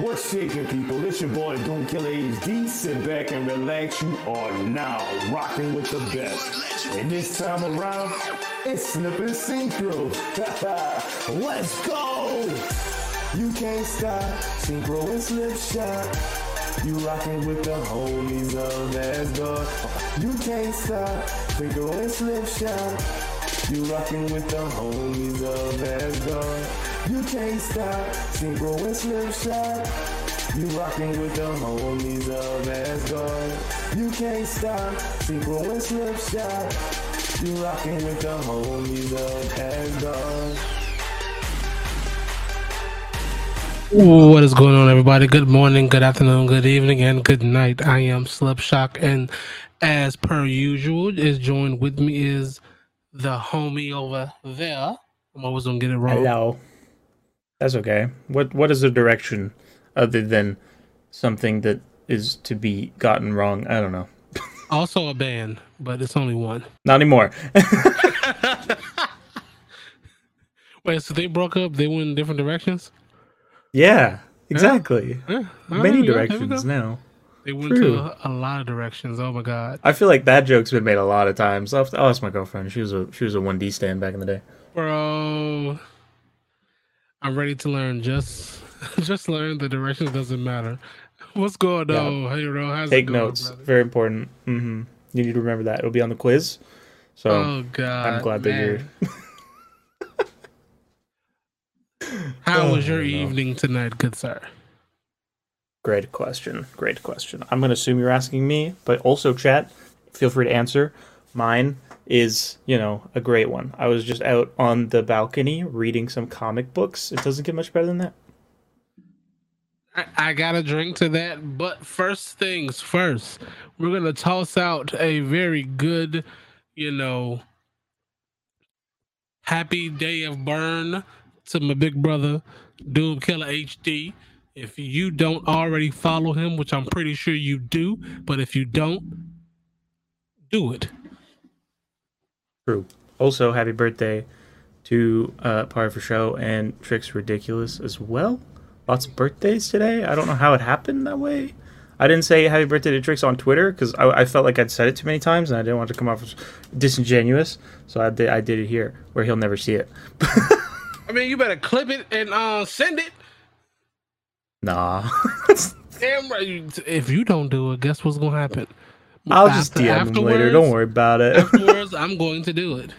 What's shaking, people? It's your boy Doom Killer HD. Sit back and relax. You are now rocking with the best. And this time around, it's Snip and Syncro. Let's go! You can't stop. Syncro and Slip Shock. You rocking with the homies of Asgard. You can't stop. Syncro and Slip Shock. You rocking with the homies of Asgard. You can't stop. Syncro and Slip Shock. You rocking with the homies of Asgard. You can't stop. Syncro and Slip Shock. You rocking with the homies of Asgard. What is going on, everybody? Good morning, good afternoon, good evening, and good night. I am Slipshock, and as per usual, is joined with me is the homie over there. I'm always gonna get it wrong. Hello. That's okay. What What is the direction other than something that is to be gotten wrong? I don't know. Also a band, but it's only one. Not anymore. Wait, so they broke up? They went in different directions? yeah, exactly. Yeah. Oh, Many there we go, there we directions now. They went True. to a, a lot of directions. Oh my god, I feel like that joke's been made a lot of times. I'll, I'll ask my girlfriend. She was a she was a one D stand back in the day. bro! I'm ready to learn. Just, just learn. The directions doesn't matter. What's going Yeah. on? Hey, bro, how's Take it going, Take notes. brother? Very important. hmm You need to remember that. It'll be on the quiz. So oh God, I'm glad that you're. man. How was your Oh, evening tonight, good sir? Great question. Great question. I'm going to assume you're asking me, but also chat, feel free to answer. Mine is, you know, a great one. I was just out on the balcony reading some comic books. It doesn't get much better than that. I, got a drink to that, but first things first, we're gonna toss out a very good, you know, happy day of burn to my big brother, Doom Killer HD. If you don't already follow him, which I'm pretty sure you do, but if you don't, do it. True. Also, happy birthday to uh, Par for Show and Tricks Ridiculous as well. Lots of birthdays today. I don't know how it happened that way. I didn't say happy birthday to Tricks on Twitter because I, I felt like I'd said it too many times and I didn't want to come off as disingenuous. So I did, I did it here where he'll never see it. I mean, you better clip it and uh, send it. Nah. Damn right. If you don't do it, guess what's gonna happen? I'll just DM him later. Don't worry about it. Afterwards, I'm going to do it.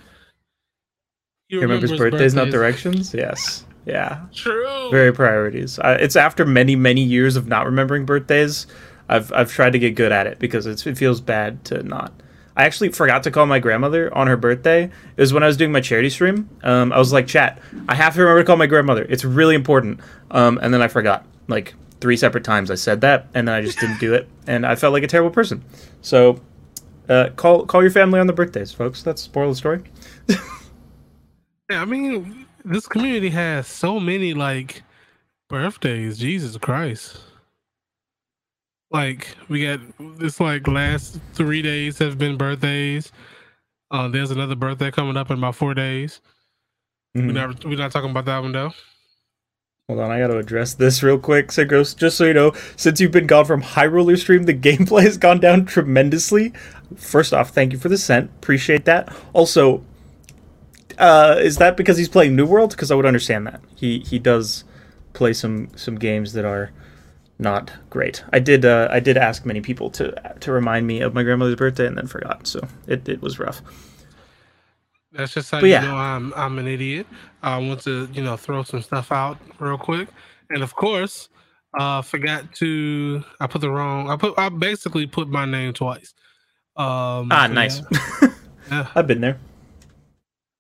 You He remembers remembers birthdays, not directions? Yes. Yeah. True. Very priorities. Uh, it's after many, many years of not remembering birthdays. I've I've tried to get good at it because it's, it feels bad to not. I actually forgot to call my grandmother on her birthday. It was when I was doing my charity stream. Um, I was like, "Chat, I have to remember to call my grandmother. It's really important." Um, and then I forgot. Like three separate times I said that, and then I just didn't do it, and I felt like a terrible person. So, uh, call call your family on the birthdays, folks. That's moral the story. Yeah, I mean, this community has so many like birthdays. Jesus Christ! Like we got this like last three days have been birthdays. Uh, there's another birthday coming up in about four days. Mhm. We're not we're not talking about that one though. Hold on, I gotta address this real quick, Sigros. Just so you know, since you've been gone from High Roller Stream, the gameplay has gone down tremendously. First off, thank you for the cent. Appreciate that. Also, uh, is that because he's playing New World? Because I would understand that. He he does play some some games that are not great. I did uh, I did ask many people to to remind me of my grandmother's birthday and then forgot. So it, it was rough. That's just how But you yeah. know I'm I'm an idiot. I want to you know throw some stuff out real quick, and of course, uh, forgot to I put the wrong. I put I basically put my name twice. Um, Ah, so yeah. yeah. Yeah. I've been there.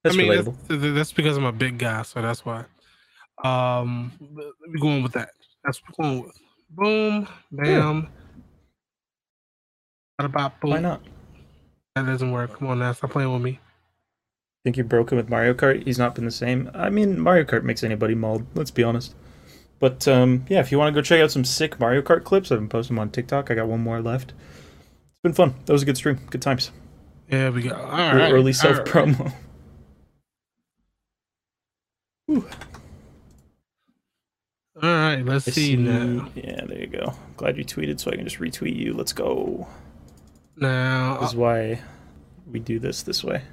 That's I mean, relatable. that's, that's because I'm a big guy, so that's why. Um, but we're going with that. That's what we're going with. Boom, bam. What about boom? Why not? That doesn't work. Come on now, stop playing with me. Think you broke him with Mario Kart? He's not been the same. I mean, Mario Kart makes anybody mauled. Let's be honest. But um, yeah, if you want to go check out some sick Mario Kart clips, I've been posting them on TikTok. I got one more left. It's been fun. That was a good stream. Good times. Yeah, we go. All right. Early self promo. All right, let's I see, now. Yeah, there you go. Glad you tweeted, so I can just retweet you. Let's go. Now, This is why we do this this way.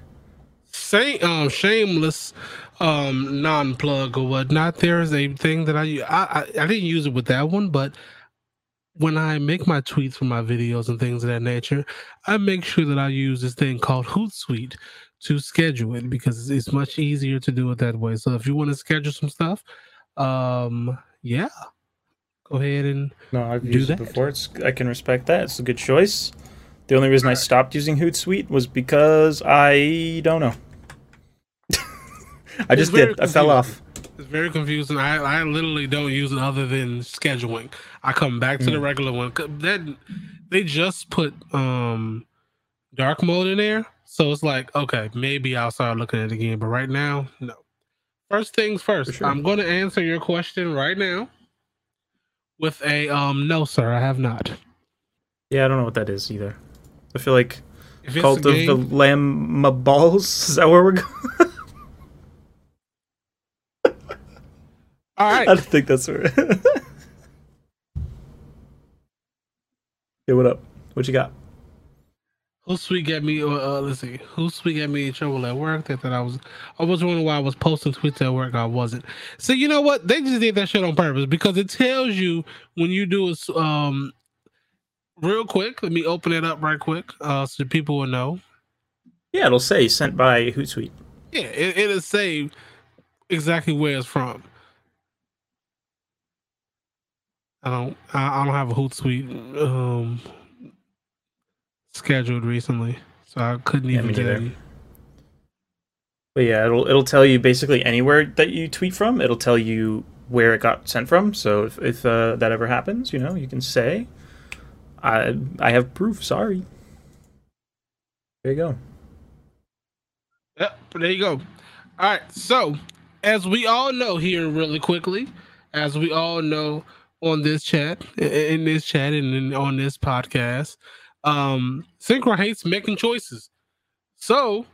Say um shameless um non-plug or whatnot there is a thing that I, I i didn't use it with that one but when i make my tweets for my videos and things of that nature i make sure that i use this thing called hootsuite to schedule it because it's much easier to do it that way so if you want to schedule some stuff um yeah go ahead and No, I've Do used it that. before. It's I can respect that. It's a good choice. The only reason I stopped using Hootsuite was because I don't know. I just did. I fell off. It's very confusing. I, I literally don't use it other than scheduling. I come back to the regular one. Then they just put um dark mode in there, so it's like okay, maybe I'll start looking at it again. But right now, no. First things first, sure. I'm going to answer your question right now with a um no, sir, I have not. Yeah, I don't know what that is either. I feel like Cult of game, the Lamb Balls. Is that where we're going? All I don't think that's where. hey, what up? What you got? Hootsuite got me? Uh, uh, let's see. Hootsuite got me in trouble at work? They thought I was. I was wondering why I was posting tweets at work. I wasn't. So you know what? They just did that shit on purpose because it tells you when you do it. Um, real quick. Let me open it up right quick, uh, so people will know. Yeah, it'll say sent by Hootsuite. Yeah, it, it'll say exactly where it's from. I don't. I, I don't have a Hootsuite um scheduled recently, so I couldn't Yeah, even tell you. But yeah, it'll it'll tell you basically anywhere that you tweet from. It'll tell you where it got sent from. So if, if uh, that ever happens, you know, you can say, "I I have proof." Sorry. There you go. Yep, there you go. All right. So, as we all know here, really quickly, as we all know on this chat, in this chat, and in, on this podcast, um, Syncro hates making choices. So,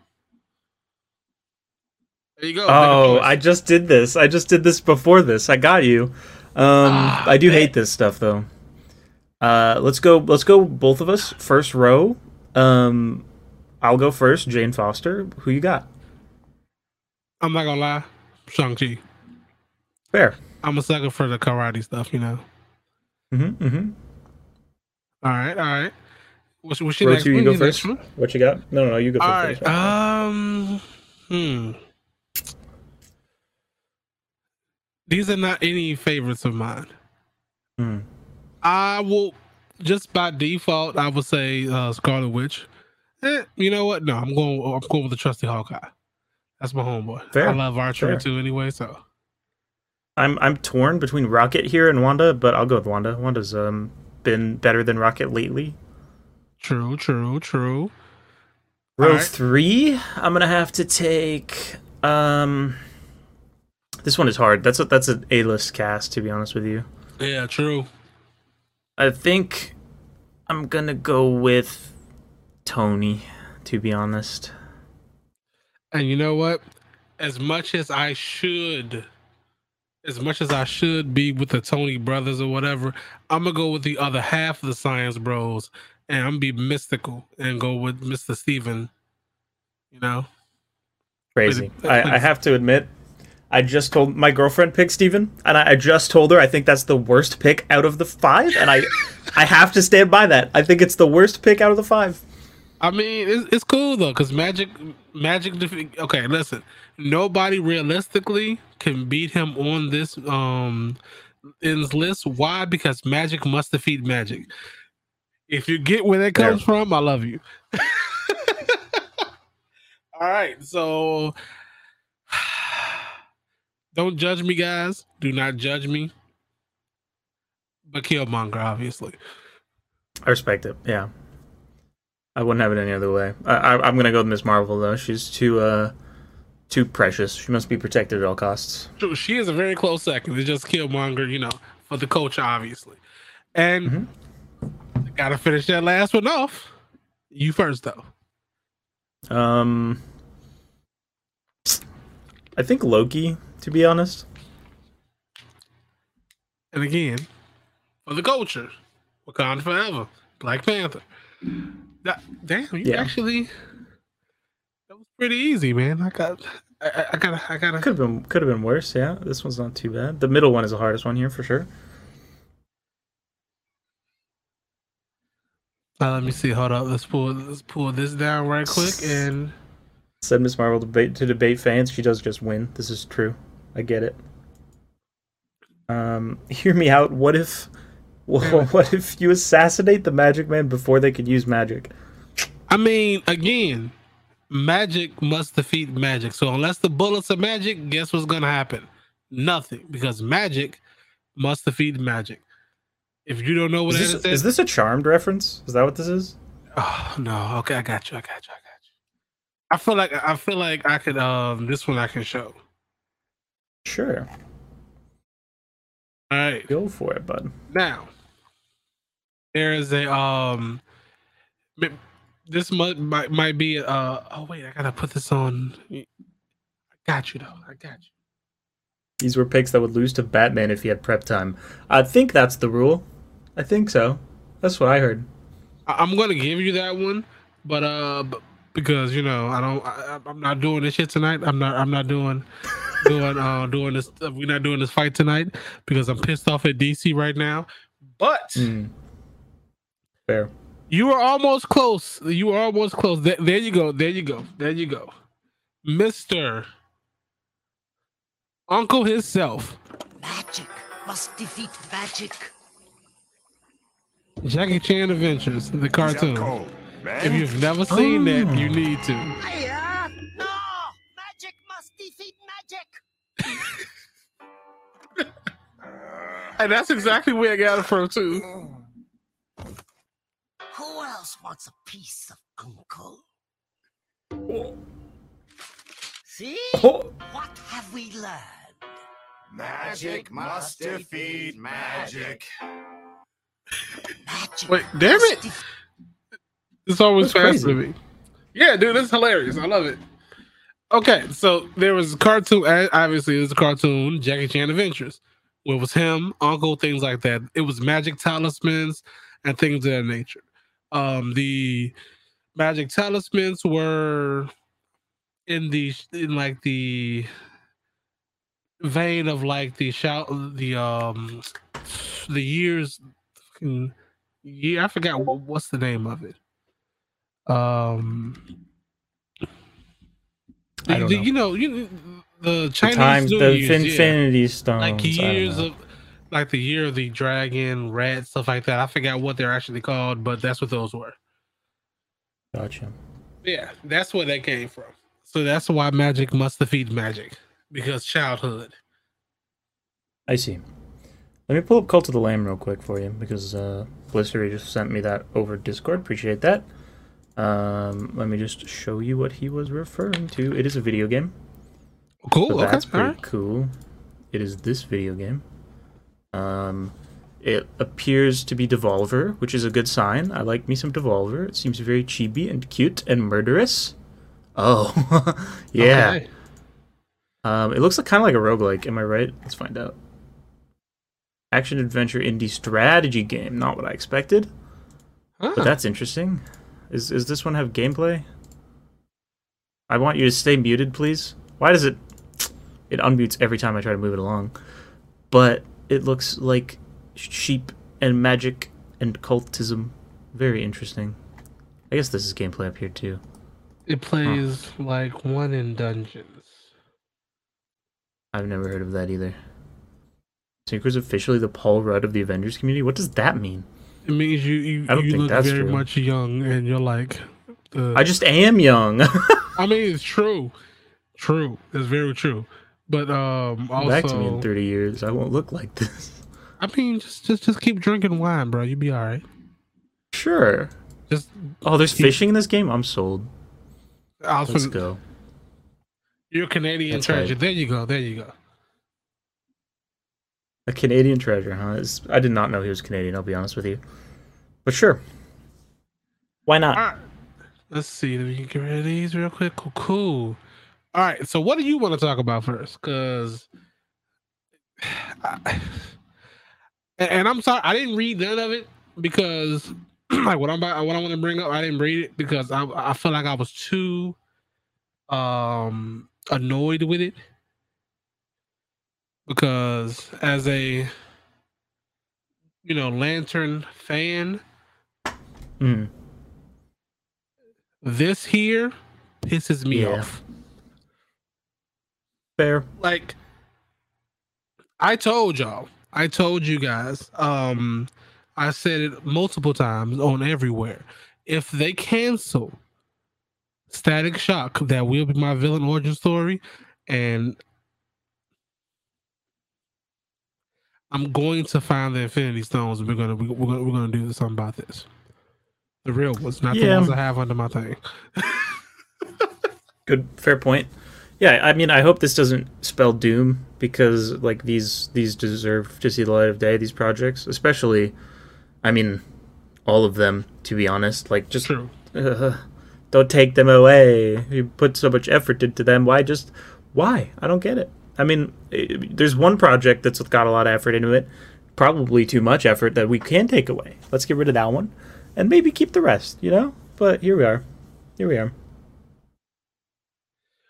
there you go. Oh. I just did this. I just did this before this. I got you. Um, Ah, I do bet. hate this stuff though. Uh, let's go. Let's go. Both of us first row. Um, I'll go first. Jane Foster. Who you got? I'm not gonna lie, Shang Chi. Fair. I'm a sucker for the karate stuff, you know. Mm-hmm. Mm-hmm. All right, all right. What's, what's your next two, you go first. one? What you got? No, no, no. You go All first. right. Um. Hmm. These are not any favorites of mine. Hmm. I will just by default. I would say uh, Scarlet Witch. Eh, you know what? No, I'm going. I'm going with the trusty Hawkeye. That's my homeboy. Fair. I love archery Fair. too. Anyway, so I'm I'm torn between Rocket here and Wanda, but I'll go with Wanda. Wanda's um been better than Rocket lately. true, true, true. Row Alright. three, I'm gonna have to take. Um, this one is hard. That's a that's an A list cast, to be honest with you. Yeah, true. I think I'm gonna go with Tony. To be honest, And you know what? As much as I should, as much as I should be with the Tony brothers or whatever, I'm gonna go with the other half of the Science Bros, and I'm gonna be mystical and go with Mr. Steven. You know, crazy. I, I have to admit, I just told my girlfriend pick Steven, and I, I just told her I think that's the worst pick out of the five, and I I have to stand by that. I think it's the worst pick out of the five. I mean, it's, it's cool though, cause Magic, Magic. Okay, listen, nobody realistically can beat him on this um in this list. Why? Because Magic must defeat Magic. If you get where that comes from, I love you. All right, so don't judge me, guys. Do not judge me. But Killmonger, obviously. I respect it. Yeah, I wouldn't have it any other way. I, I, I'm gonna go with Miss Marvel though. She's too uh too precious. She must be protected at all costs. She is a very close second. It's just Killmonger, you know, for the culture, obviously. And gotta finish that last one off. You first, though. Um, I think Loki. To be honest, And again, for the culture, Wakanda forever, Black Panther. That, damn, you Yeah. actually pretty easy, man. I got, I, I gotta, I gotta. Could have been could have been worse. Yeah, this one's not too bad. The middle one is the hardest one here for sure. Uh, let me see. Hold up. Let's pull, let's pull this down right quick. And Said Miss Marvel debate to debate fans. She does just win. This is true. I get it. Um, hear me out. What if, wha- what if you assassinate the Magic Man before they could use magic? I mean, again, magic must defeat magic. So unless the bullets are magic, guess what's gonna happen? Nothing, because magic must defeat magic. If you don't know what Is this, is is this a Charmed reference? Is that what this is? Oh no. Okay, I got you. I got you. I got you. I feel like I feel like I could um this one I can show. Sure, All right. go for it, bud. Now there is a um this might might, might be uh oh wait, I gotta put this on I got you though. I got you. These were picks that would lose to Batman if he had prep time. I think that's the rule. I think so. That's what I heard. I- I'm gonna give you that one, but uh, b- because you know I don't, I, I'm not doing this shit tonight. I'm not, I'm not doing, doing, uh, doing this. We're not doing this fight tonight because I'm pissed off at DC right now. But Hmm. Fair. You were almost close. You were almost close. There, there you go. There you go. There you go, Mister Uncle himself, Magic must defeat magic. Jackie Chan Adventures, the cartoon. If you've never seen that, you oh. need to. Hiya! No! Magic must defeat magic! And that's exactly where I got it from too. Who else wants a piece of Uncle? See? Oh. oh, What have we learned? Magic must defeat magic. Magic Wait, damn it! It's always That's fast to me. Yeah, dude, that's hilarious. I love it. Okay, so there was a cartoon. Obviously, it was a cartoon, Jackie Chan Adventures, where it was him, Uncle, things like that. It was magic talismans and things of that nature. Um, the magic talismans were in the in like the vein of like the shout the um the years yeah I forgot what, what's the name of it um the- know. you know you the the Chinese times, New the Year's, yeah. Infinity Stones. like years of like the year of the dragon rat stuff like that I forgot what they're actually called but that's what those were Gotcha. Yeah, that's where that came from. So that's why magic must defeat magic because childhood. I see. Let me pull up Cult of the Lamb real quick for you because uh, Blistery just sent me that over Discord. Appreciate that. Um, let me just show you what he was referring to. It is a video game. Cool. So okay. that's pretty right. cool. It is this video game. Um, it appears to be Devolver, which is a good sign. I like me some Devolver. It seems very chibi and cute and murderous. Oh, yeah. Okay. Um, it looks like kind of like a roguelike. Am I right? Let's find out. Action adventure indie strategy game. Not what I expected, Huh. but that's interesting. Is is this one have gameplay? I want you to stay muted, please. Why does it? It unmutes every time I try to move it along. But it looks like sheep and magic and cultism. Very interesting. I guess this is gameplay up here too. It plays like one in dungeons. I've never heard of that either. Tinker's officially the Paul Rudd of the Avengers community. What does that mean? It means you you, I don't you think look that's very true. much young and you're like the I just am young. I mean it's true. True. It's very true. But um Come Back to me in 30 years. I won't look like this. I mean just just just keep drinking wine, bro. You'll be all right. Sure. Just Oh, there's Keep- fishing in this game? I'm sold. also Let's go. you're a Canadian That's treasure. right. There you go. There you go. A Canadian treasure, huh? It's- I did not know he was Canadian, I'll be honest with you. But sure. Why not? Right. Let's see. Let me get rid of these real quick. Cool. cool. All right. So, what do you want to talk about first? Because And, I'm sorry, I didn't read none of it because like what I'm about, what I want to bring up, I didn't read it because I I feel like I was too um annoyed with it because as a you know lantern fan Mm. this here pisses me Yeah. off Fair. like I told y'all, I told you guys, um, I said it multiple times on everywhere. If they cancel Static Shock, that will be my villain origin story, and I'm going to find the Infinity Stones. And we're gonna we're gonna we're gonna do something about this. The real ones, not the ones I have under my thing. Good, fair point. Yeah, I mean, I hope this doesn't spell doom because like these these deserve to see the light of day. These projects, especially, I mean, all of them. To be honest, like just uh, don't take them away. You put so much effort into them. Why just why? I don't get it. I mean, eh, there's one project that's got a lot of effort into it, probably too much effort that we can take away. Let's get rid of that one, and maybe keep the rest. You know. But here we are. Here we are.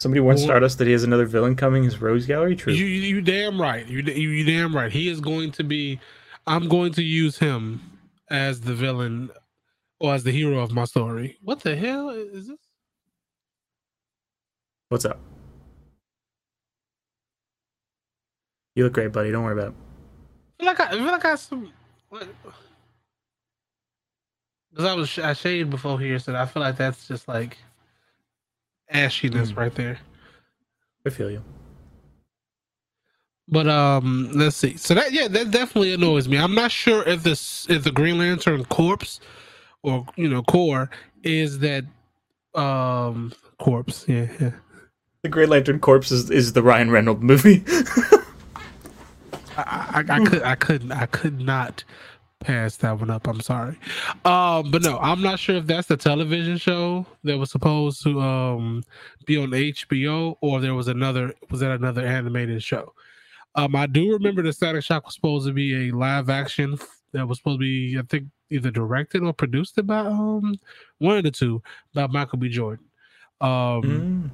Somebody warned Stardust that he has another villain coming. His Rogues Gallery. True. You, you damn right. You, you you damn right. He is going to be. I'm going to use him as the villain or as the hero of my story. What the hell is this? What's up? You look great, buddy. Don't worry about it. I feel like I, I feel like I have some. Because I was I shaved before here, so I feel like that's just like ashiness Mm. right there. I feel you. But um, let's see. So that yeah, that definitely annoys me. I'm not sure if this if the Green Lantern corpse or you know core is that um corpse. Yeah, yeah. The Green Lantern Corpse is, is the Ryan Reynolds movie. I, I, I could I couldn't I could not pass that one up. I'm sorry. Um, but no, I'm not sure if that's the television show that was supposed to um be on HBO or there was another was that another animated show. Um, I do remember the Static Shock was supposed to be a live action that was supposed to be I think either directed or produced by um one of the two by Michael B. Jordan. Um, Mm.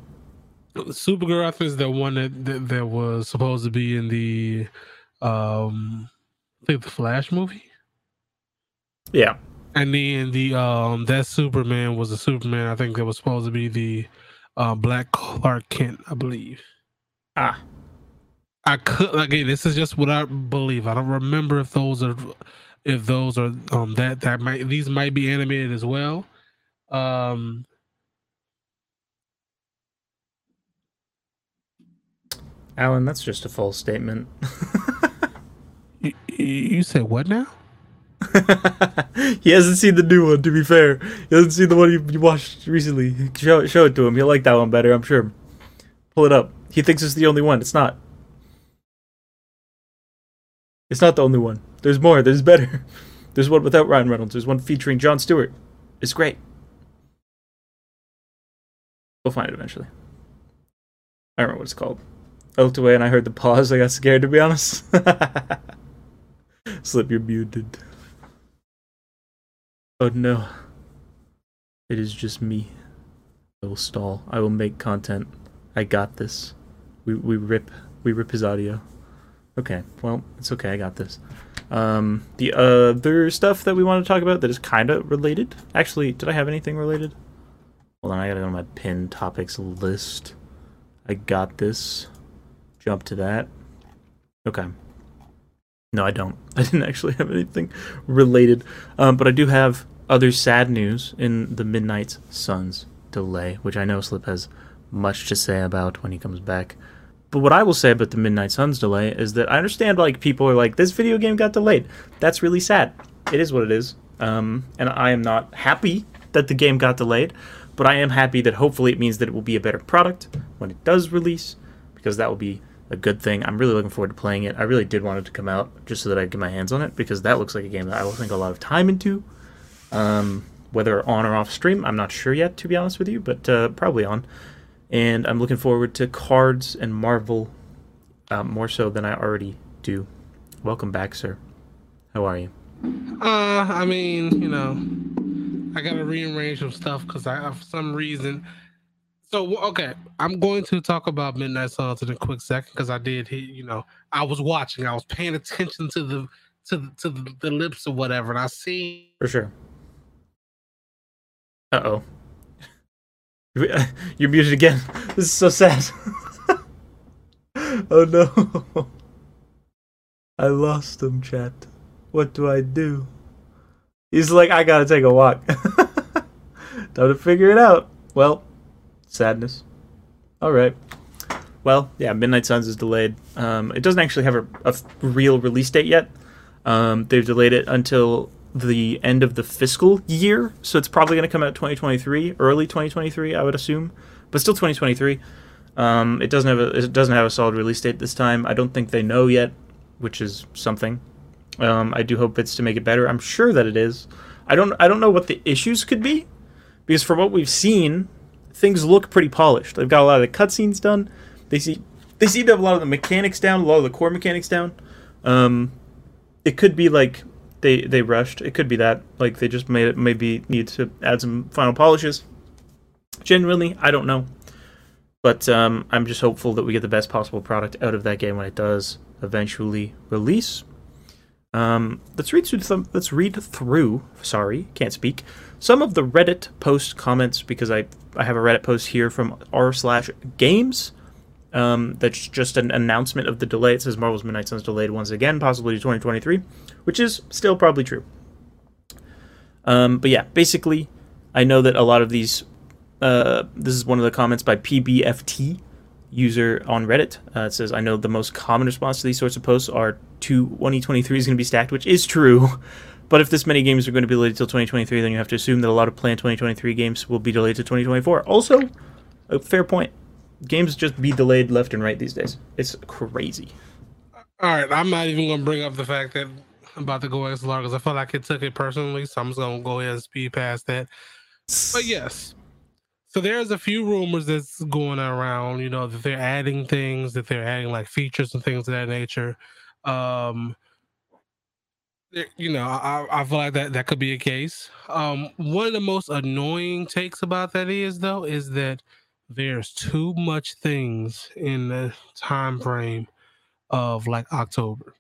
Supergirl, I think, is the one that, that that was supposed to be in the um I think the Flash movie. Yeah. And then the um that Superman was a Superman, I think that was supposed to be the uh, Black Clark Kent, I believe. Ah. I could again, this is just what I believe. I don't remember if those are if those are um that that might these might be animated as well. Um Alan, that's just a false statement. you, you said what now? he hasn't seen the new one, to be fair. He hasn't seen the one you, you watched recently. Show, show it to him. He'll like that one better, I'm sure. Pull it up. He thinks it's the only one. It's not. It's not the only one. There's more. There's better. There's one without Ryan Reynolds. There's one featuring John Stewart. It's great. We'll find it eventually. I don't remember what it's called. I looked away and I heard the pause. I got scared, to be honest. Slip, you're muted. Oh no. It is just me. I will stall. I will make content. I got this. We we rip we rip his audio. Okay, well, it's okay, I got this. Um the other stuff that we want to talk about that is kinda related. Actually, did I have anything related? Hold on, I gotta go to my pin topics list. I got this. Jump to that. Okay. No, I don't. I didn't actually have anything related. Um, but I do have other sad news in the Midnight Suns delay, which I know Slip has much to say about when he comes back. But what I will say about the Midnight Suns delay is that I understand like people are like, this video game got delayed. That's really sad. It is what it is. Um, and I am not happy that the game got delayed, but I am happy that hopefully it means that it will be a better product when it does release, because that will be a good thing. I'm really looking forward to playing it. I really did want it to come out just so that I could get my hands on it because that looks like a game that I will think a lot of time into. Um, whether on or off stream, I'm not sure yet, to be honest with you, but uh, probably on. And I'm looking forward to cards and Marvel uh, more so than I already do. Welcome back, sir. How are you? Uh, I mean, you know, I gotta rearrange some stuff because I, for some reason. So okay, I'm going to talk about Midnight Suns in a quick second because I did. You know, I was watching. I was paying attention to the to the, to the, the lips or whatever, and I see. For sure. Uh oh. You're muted again. This is so sad. oh no. I lost him, chat. What do I do? He's like, I gotta take a walk. Time to figure it out. Well, sadness. Alright. Well, yeah, Midnight Suns is delayed. Um, it doesn't actually have a, a real release date yet. Um, they've delayed it until the end of the fiscal year, so it's probably going to come out 2023, early 2023, I would assume, but still 2023. Um, it doesn't have a it doesn't have a solid release date this time. I don't think they know yet, which is something. Um, I do hope it's to make it better. I'm sure that it is. I don't I don't know what the issues could be, because from what we've seen, things look pretty polished. They've got a lot of the cutscenes done. They see they seem to have a lot of the mechanics down, a lot of the core mechanics down. Um, it could be like they they rushed. It could be that like they just made it maybe need to add some final polishes. Genuinely, I don't know, but um, I'm just hopeful that we get the best possible product out of that game when it does eventually release. Um, let's read through. Some, let's read through. Sorry, can't speak. Some of the Reddit post comments because I I have a Reddit post here from r slash games. Um, that's just an announcement of the delay. It says Marvel's Midnight Suns delayed once again, possibly to 2023, which is still probably true. Um, but yeah, basically, I know that a lot of these. Uh, this is one of the comments by PBFT user on Reddit. Uh, it says, "I know the most common response to these sorts of posts are 2023 is going to be stacked, which is true." But if this many games are going to be delayed until 2023, then you have to assume that a lot of planned 2023 games will be delayed to 2024. Also, a fair point. Games just be delayed left and right these days. It's crazy. All right, I'm not even gonna bring up the fact that I'm about to go XLR because I feel like it took it personally, so I'm just gonna go ahead and speed past that. But yes, so there's a few rumors that's going around. You know that they're adding things, that they're adding like features and things of that nature. Um, you know, I, I feel like that that could be a case. Um, one of the most annoying takes about that is though is that there's too much things in the time frame of like October.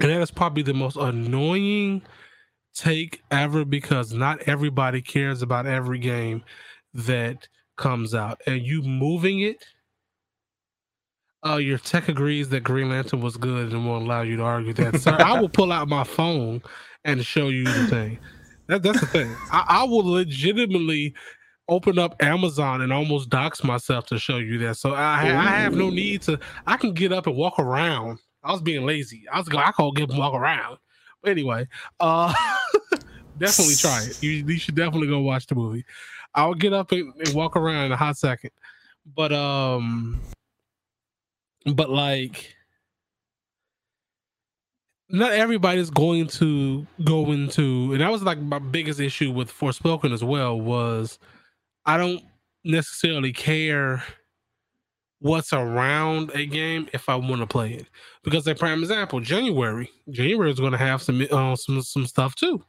And that is probably the most annoying take ever because not everybody cares about every game that comes out. And you moving it, uh, your tech agrees that Green Lantern was good and won't allow you to argue that. Sir, I will pull out my phone and show you the thing. That, that's the thing. I, I will legitimately open up Amazon and almost dox myself to show you that. So I, I have no need to. I can get up and walk around. I was being lazy. I was going. I can't get and walk around. But anyway, uh, definitely try it. You, you should definitely go watch the movie. I'll get up and, and walk around in a hot second. But um, but like. Not everybody's going to go into, and that was like my biggest issue with Forspoken as well. Was I don't necessarily care what's around a game if I want to play it. Because, like prime example, January, January is going to have some uh, some some stuff too.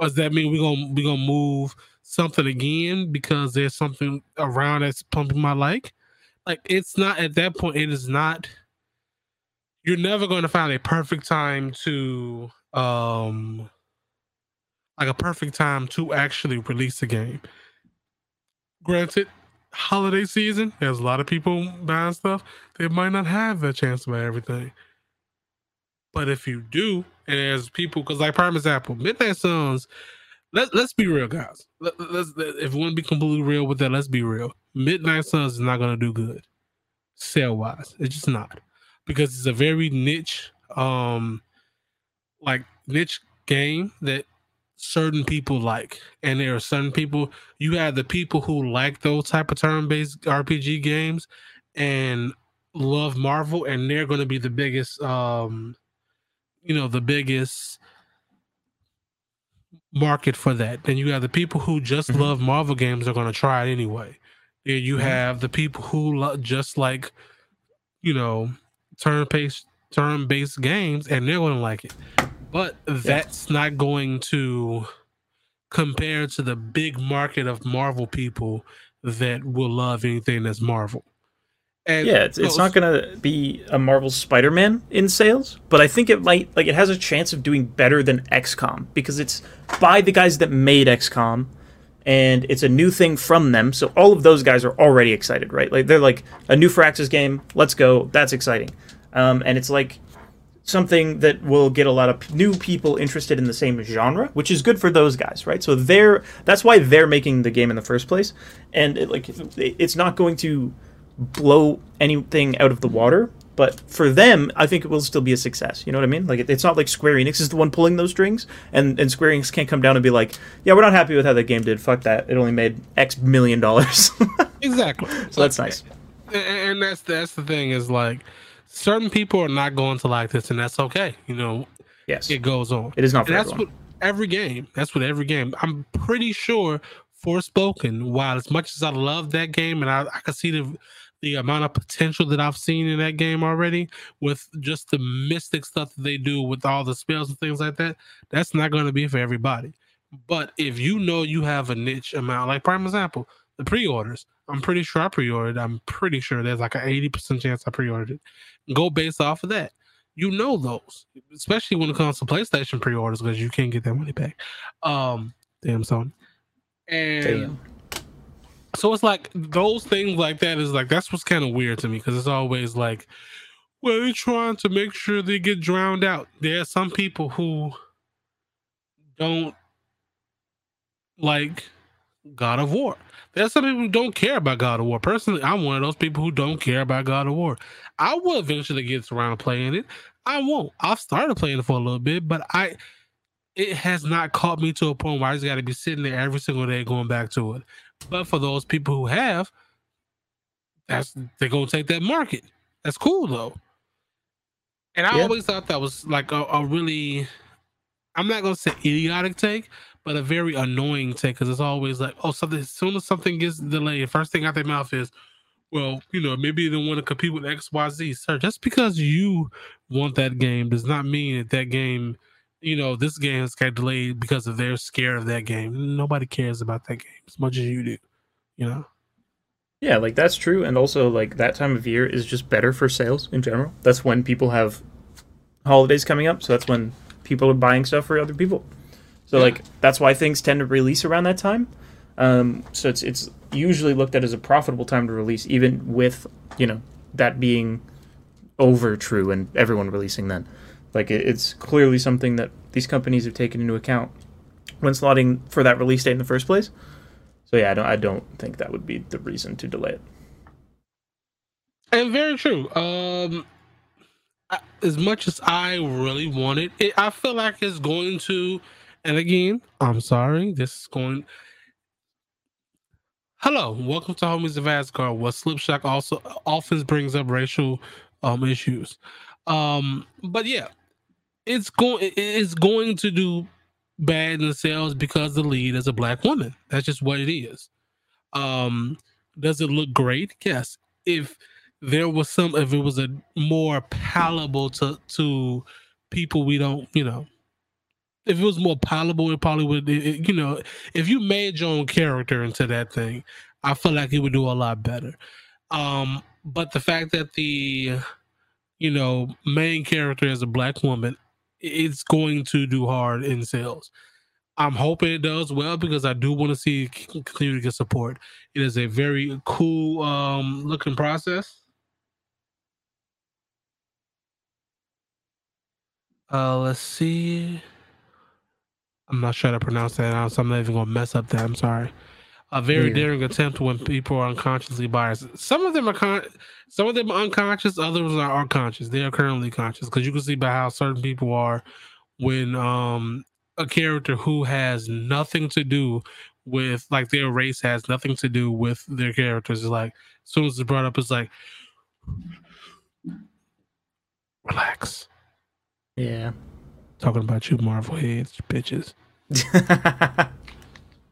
Does that mean we're gonna we're gonna move something again because there's something around that's pumping my like? Like it's not at that point. It is not. You're never going to find a perfect time to um like a perfect time to actually release a game granted, holiday season, there's a lot of people buying stuff. They might not have a chance to buy everything. But if you do, and there's people, because like prime example, Midnight Suns, let, let's be real, guys. Let, let's, if we want to be completely real with that, let's be real. Midnight Suns is not going to do good sale wise. It's just not. Because it's a very niche, um, like niche game that certain people like and there are certain people you have the people who like those type of turn-based rpg games and love marvel and they're going to be the biggest um you know the biggest market for that then you have the people who just Mhm. love marvel games are going to try it anyway you have the people who just like you know turn-based turn-based games and they're going to like it. But that's not going to compare to the big market of Marvel people that will love anything that's Marvel. And Yeah, it's, it's not gonna be a Marvel Spider-Man in sales, but I think it might like it has a chance of doing better than XCOM because it's by the guys that made XCOM, and it's a new thing from them. So all of those guys are already excited, right? Like they're like a new Firaxis game. Let's go. That's exciting, um, and it's like something that will get a lot of new people interested in the same genre, which is good for those guys, right? So they're that's why they're making the game in the first place, and it, like it's not going to blow anything out of the water. But for them, I think it will still be a success. You know what I mean? Like it, it's not like Square Enix is the one pulling those strings, and and Square Enix can't come down and be like, yeah, we're not happy with how that game did. Fuck that. It only made X million dollars. exactly. so that's nice. and, that's that's the thing is like certain people are not going to like this, and that's okay. You know, Yes, it goes on. it is not for that's everyone. what every game. That's what every game. I'm pretty sure Forspoken. While as much as I love that game, and I, I can see the the amount of potential that I've seen in that game already, with just the mystic stuff that they do with all the spells and things like that, that's not going to be for everybody. But if you know you have a niche amount, like prime example, the pre-orders. I'm pretty sure I pre-ordered. I'm pretty sure there's like an 80% chance I pre-ordered it. Go based off of that you know those, especially when it comes to PlayStation pre-orders because you can't get that money back. Um, damn Sony. And Damn. So it's like those things like that is like that's what's kind of weird to me because it's always like, well, they're trying to make sure they get drowned out. There are some people who don't like God of War. There's some people who don't care about God of War. Personally, I'm one of those people who don't care about God of War. I will eventually get around to playing it. I won't. I've started playing it for a little bit, but I it has not caught me to a point where I just got to be sitting there every single day going back to it. But for those people who have, that's they're gonna take that market. That's cool though. And I Yeah. always thought that was like a, a really, I'm not gonna say idiotic take, but a very annoying take because it's always like, oh, something. As soon as something gets delayed, first thing out their mouth is, well, you know, maybe they want to compete with X, Y, Z. Sir, just because you want that game does not mean that that game, you know, this game has got delayed because of they're scared of that game. Nobody cares about that game as much as you do. You know. Yeah, like that's true, and also like that time of year is just better for sales in general. That's when people have holidays coming up, so that's when people are buying stuff for other people. So Yeah. like that's why things tend to release around that time. Um, so it's it's usually looked at as a profitable time to release, even with you know that being over true and everyone releasing then. Like it, it's clearly something that these companies have taken into account when slotting for that release date in the first place. So yeah, I don't I don't think that would be the reason to delay it. And very true. Um, as much as I really want it, it, I feel like it's going to. And again, I'm sorry. This is going. Hello, welcome to Homies of Asgard. What Slipshock also often brings up racial um issues. Um, but yeah, it's going. It's going to do bad in the sales because the lead is a black woman. That's just what it is. Um, does it look great? Yes. If there was some if it was a more palatable to to people we don't you know if it was more palatable it probably would it- it- you know if you made your own character into that thing i feel like it would do a lot better um but the fact that the you know main character is a black woman it's going to do hard in sales i'm hoping it does well because i do want to see continue to get support it is a very cool um looking process Uh, let's see. I'm not sure how to pronounce that I'm not even gonna mess up that. I'm sorry. A very Weird. daring attempt when people are unconsciously biased. Some of them are con- some of them are unconscious, others are unconscious. They are currently conscious because you can see by how certain people are when um a character who has nothing to do with like their race has nothing to do with their characters is like as soon as it's brought up, it's like relax. Yeah. Talking about you, Marvel heads, bitches.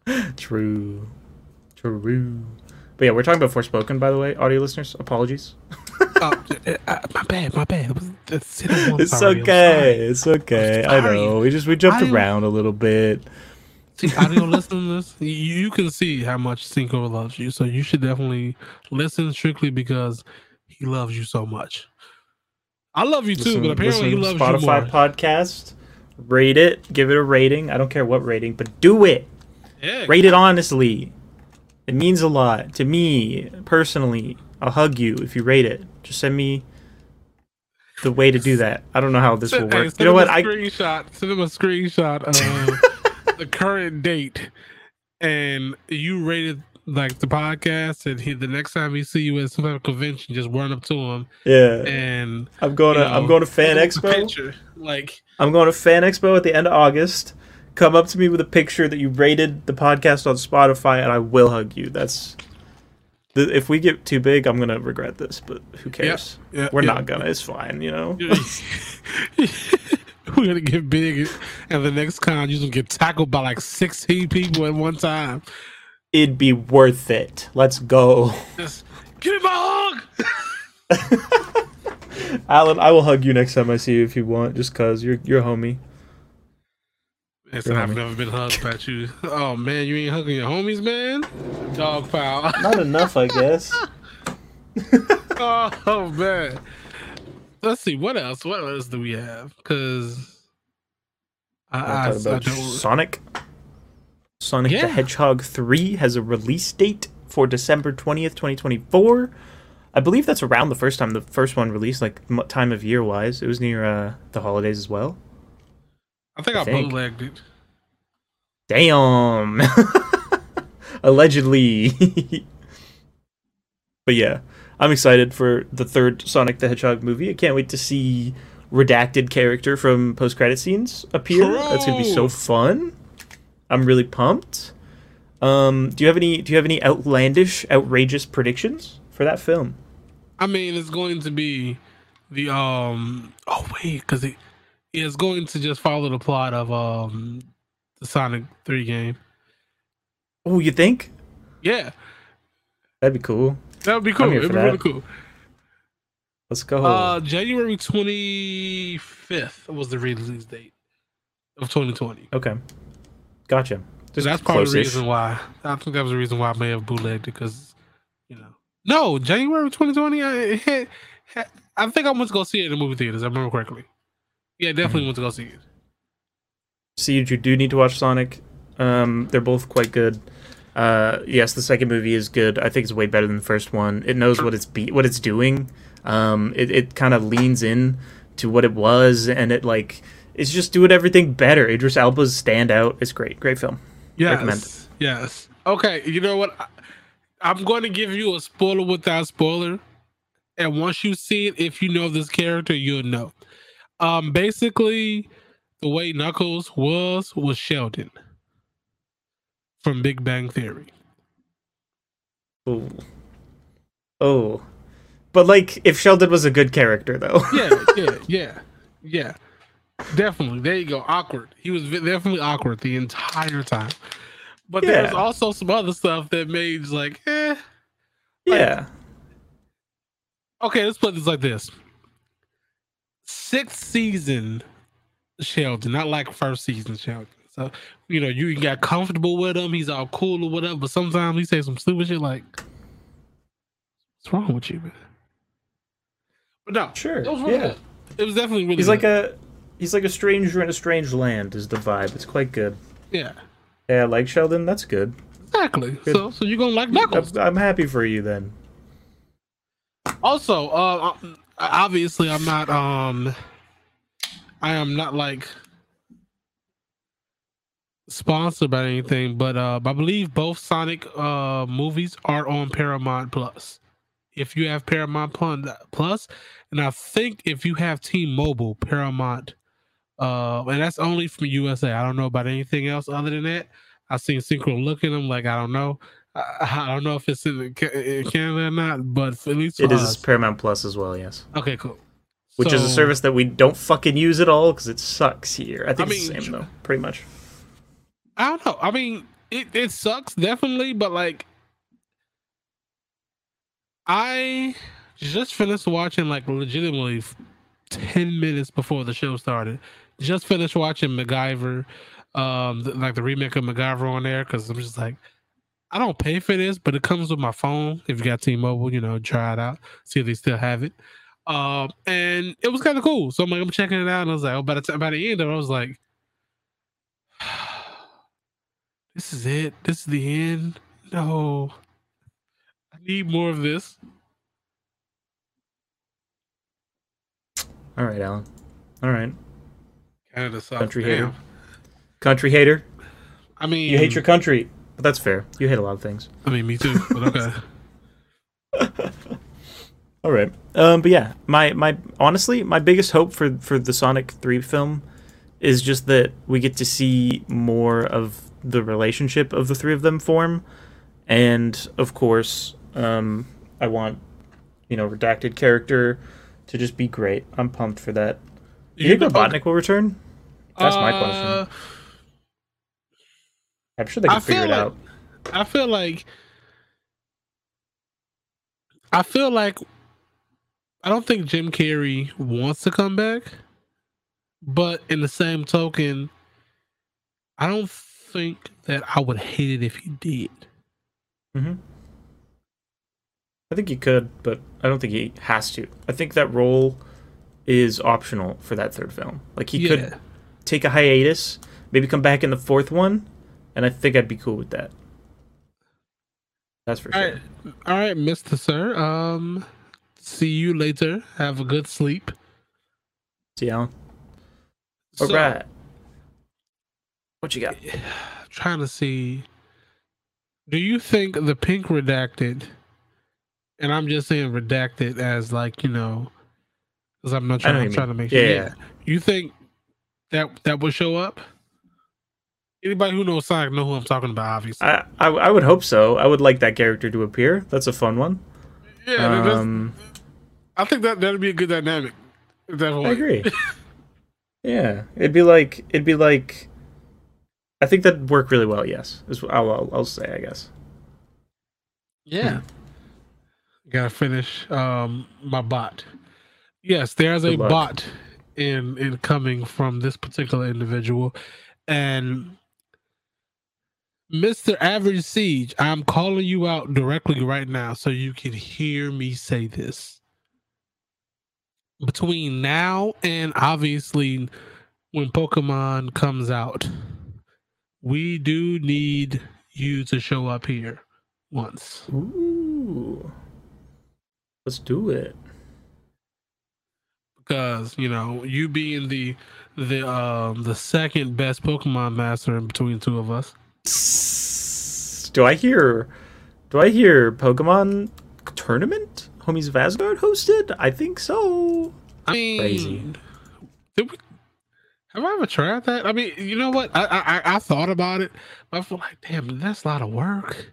True. True. But yeah, we're talking about Forspoken, by the way, audio listeners. Apologies. uh, uh, my bad, my bad. It's- It's okay. It's okay. I know. We just we jumped I around a little bit. See, audio listeners, you, can see how much Cinco loves you, so you should definitely listen strictly because he loves you so much. I love you too, Listen- but apparently he loves to you more. Spotify podcast. Rate it. Give it a rating. I don't care what rating, but do it. yeah, Rate it honestly. It means a lot to me personally. I'll hug you if you rate it. Just send me the way to do that. I don't know how this will work. send You know what? A I screenshot. Send him a screenshot of the current date, and you rated like the podcast, and he, the next time he see you at some kind of convention, just run up to him yeah. and I'm going to you I'm going to Fan Expo. Picture. Like I'm going to Fan Expo at the end of August. Come up to me with a picture that you rated the podcast on Spotify, and I will hug you. That's the, if we get too big, I'm gonna regret this, but who cares? yeah, We're yeah. not gonna. It's fine, you know. We're gonna get big, and the next con you're gonna get tackled by like sixteen people at one time. It'd be worth it. Let's go, Just give me my hug. Alan. I will hug you next time I see you if you want, just cause you're you're a homie. Listen, You're I've homie. never been hugged by you. Oh man, you ain't hugging your homies, man. Dog pile. Not enough, I guess. oh man. Let's see what else. What else do we have? Because I, I, I about don't. Sonic. Sonic Yeah. the Hedgehog 3 has a release date for December 20th, 2024. I believe that's around the first time the first one released, like m- time of year wise. It was near uh, the holidays as well. I think I, I think. bootlegged it. Damn. Allegedly. but yeah, I'm excited for the third Sonic the Hedgehog movie. I can't wait to see redacted character from post credit scenes appear. That's gonna be so fun. I'm really pumped. Um, do you have any do you have any outlandish, outrageous predictions for that film? I mean, it's going to be the um. Oh wait, because it's going to just follow the plot of um the Sonic Three game. Oh, you think? Yeah, That'd be cool. that would be cool. It'd be really cool. Let's go. Uh, January twenty fifth was the release date of twenty twenty. okay. Gotcha. Just that's of the reason why. I think that was the reason why I may have bootlegged it because, you know, no January 2020. I, I think I went to go see it in the movie theaters. I remember correctly. Yeah, definitely want to go see it. see you do need to watch Sonic. Um, they're both quite good. Uh, yes, the second movie is good. I think it's way better than the first one. It knows what it's be what it's doing. Um, it it kind of leans in to what it was, and it like it's just doing everything better. Idris Elba's stand out. It's great, great film. Recommend. Yes, yes. Okay, you know what? I, I'm going to give you a spoiler without spoiler, and once you see it, if you know this character, you'll know. Um, basically, the way Knuckles was was Sheldon from Big Bang Theory. Oh, oh, but like if Sheldon was a good character though. yeah, yeah, yeah, yeah. Definitely. There you go. Awkward. He was definitely awkward the entire time. But there's Yeah. also some other stuff that made like, eh. yeah. Okay, let's put this like this. Sixth season Sheldon, not like first season Sheldon. So, you know, you got comfortable with him, he's all cool or whatever, but sometimes he say some stupid shit like, What's wrong with you, man? But no, Sure. it was really Yeah. good. It was definitely really He's good. like a he's like a stranger in a strange land. Is the vibe? It's quite good. Yeah. Yeah, like Sheldon. That's good. Exactly. Good. So, so you're gonna like Knuckles. I'm, I'm happy for you then. Also, uh, uh, obviously, I'm not. Um, I am not like sponsored by anything, but uh, I believe both Sonic uh movies are on Paramount Plus. If you have Paramount Plus, and I think if you have T-Mobile Paramount, uh, and that's only from USA. I don't know about anything else other than that. I've seen Syncro looking. them like I don't know. I, I don't know if it's in, in Canada or not, but at least It is us- Paramount Plus as well. Yes, Okay, cool. which is a service that we don't fucking use at all because it sucks here. I think I it's the same though, pretty much. I don't know. I mean, it, it sucks definitely, but like, I just finished watching like legitimately ten minutes before the show started. Just finished watching MacGyver, um, th- like the remake of MacGyver on there because I'm just like, I don't pay for this, but it comes with my phone. If you got T-Mobile, you know, try it out, see if they still have it. Um, and it was kind of cool. So I'm like, I'm checking it out, and I was like, oh, by the time by the end of it, I was like, this is it. This is the end. No, I need more of this. All right, Alan. All right. Canada sucks. Country hater. Country hater. I mean, You hate your country, but that's fair. You hate a lot of things. I mean, me too. But okay. All right. Um, but yeah, my my honestly, my biggest hope for for the Sonic Three film is just that we get to see more of the relationship of the three of them form, and of course, um, I want you know redacted character to just be great. I'm pumped for that. Do you think Robotnik will return? That's my question. I'm sure they I can figure feel it like- out. I feel like I feel like I don't think Jim Carrey wants to come back, but in the same token, I don't think that I would hate it if he did. hmm I think he could, but I don't think he has to. I think that role is optional for that third film. Like he could take a hiatus, maybe come back in the fourth one, and I think I'd be cool with that. That's for All sure. right, all right, Mister Sir. Um, see you later. Have a good sleep. See Alan. All So- right. What you got? trying to see. Do you think the pink redacted, and I'm just saying redacted as like you know, because I'm not trying, I'm trying to make sure. Yeah, Yeah, you think that that would show up? Anybody who knows Sonic know who I'm talking about, obviously. I, I I would hope so. I would like that character to appear. That's a fun one. yeah, Um, I think that that'd be a good dynamic. Definitely. I agree. yeah, it'd be like it'd be like. I think that'd work really well. Yes, is I'll, I'll, I'll say. I guess. Yeah. Gotta finish um my bot. Yes, there's a luck. bot in in coming from this particular individual. And Mr. Average Siege, I'm calling you out directly right now so you can hear me say this. Between now and obviously when Pokemon comes out, we do need you to show up here once. Ooh. Let's do it. because you know you being the the um the second best Pokemon master in between two of us. Do I hear? Do I hear Pokemon tournament? Homies of Asgard hosted? I think so. I mean, Crazy. did we, have I ever tried that? I mean, you know what? I I, I- thought about it, but I feel like, damn, that's a lot of work.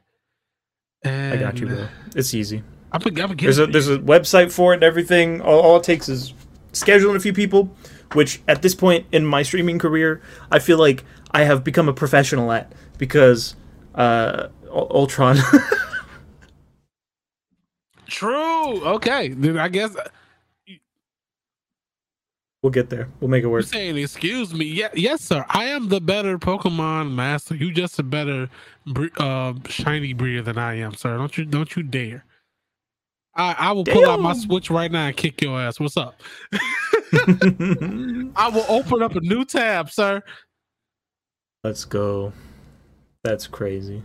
And I got you, bro. It's easy. I'm I'm a There's a there's a website for it and everything. All, all it takes is scheduling a few people, which at this point in my streaming career, I feel like I have become a professional at because uh, Ul- Ultron. true. Okay, then I guess we'll get there. We'll make it you're work. saying, excuse me. Yeah, yes, sir. I am the better Pokemon master. You just a better uh, shiny breeder than I am, sir. Don't you don't you dare. I, I will pull out my switch right now and kick your ass. What's up? I will open up a new tab, sir. Let's go. That's crazy.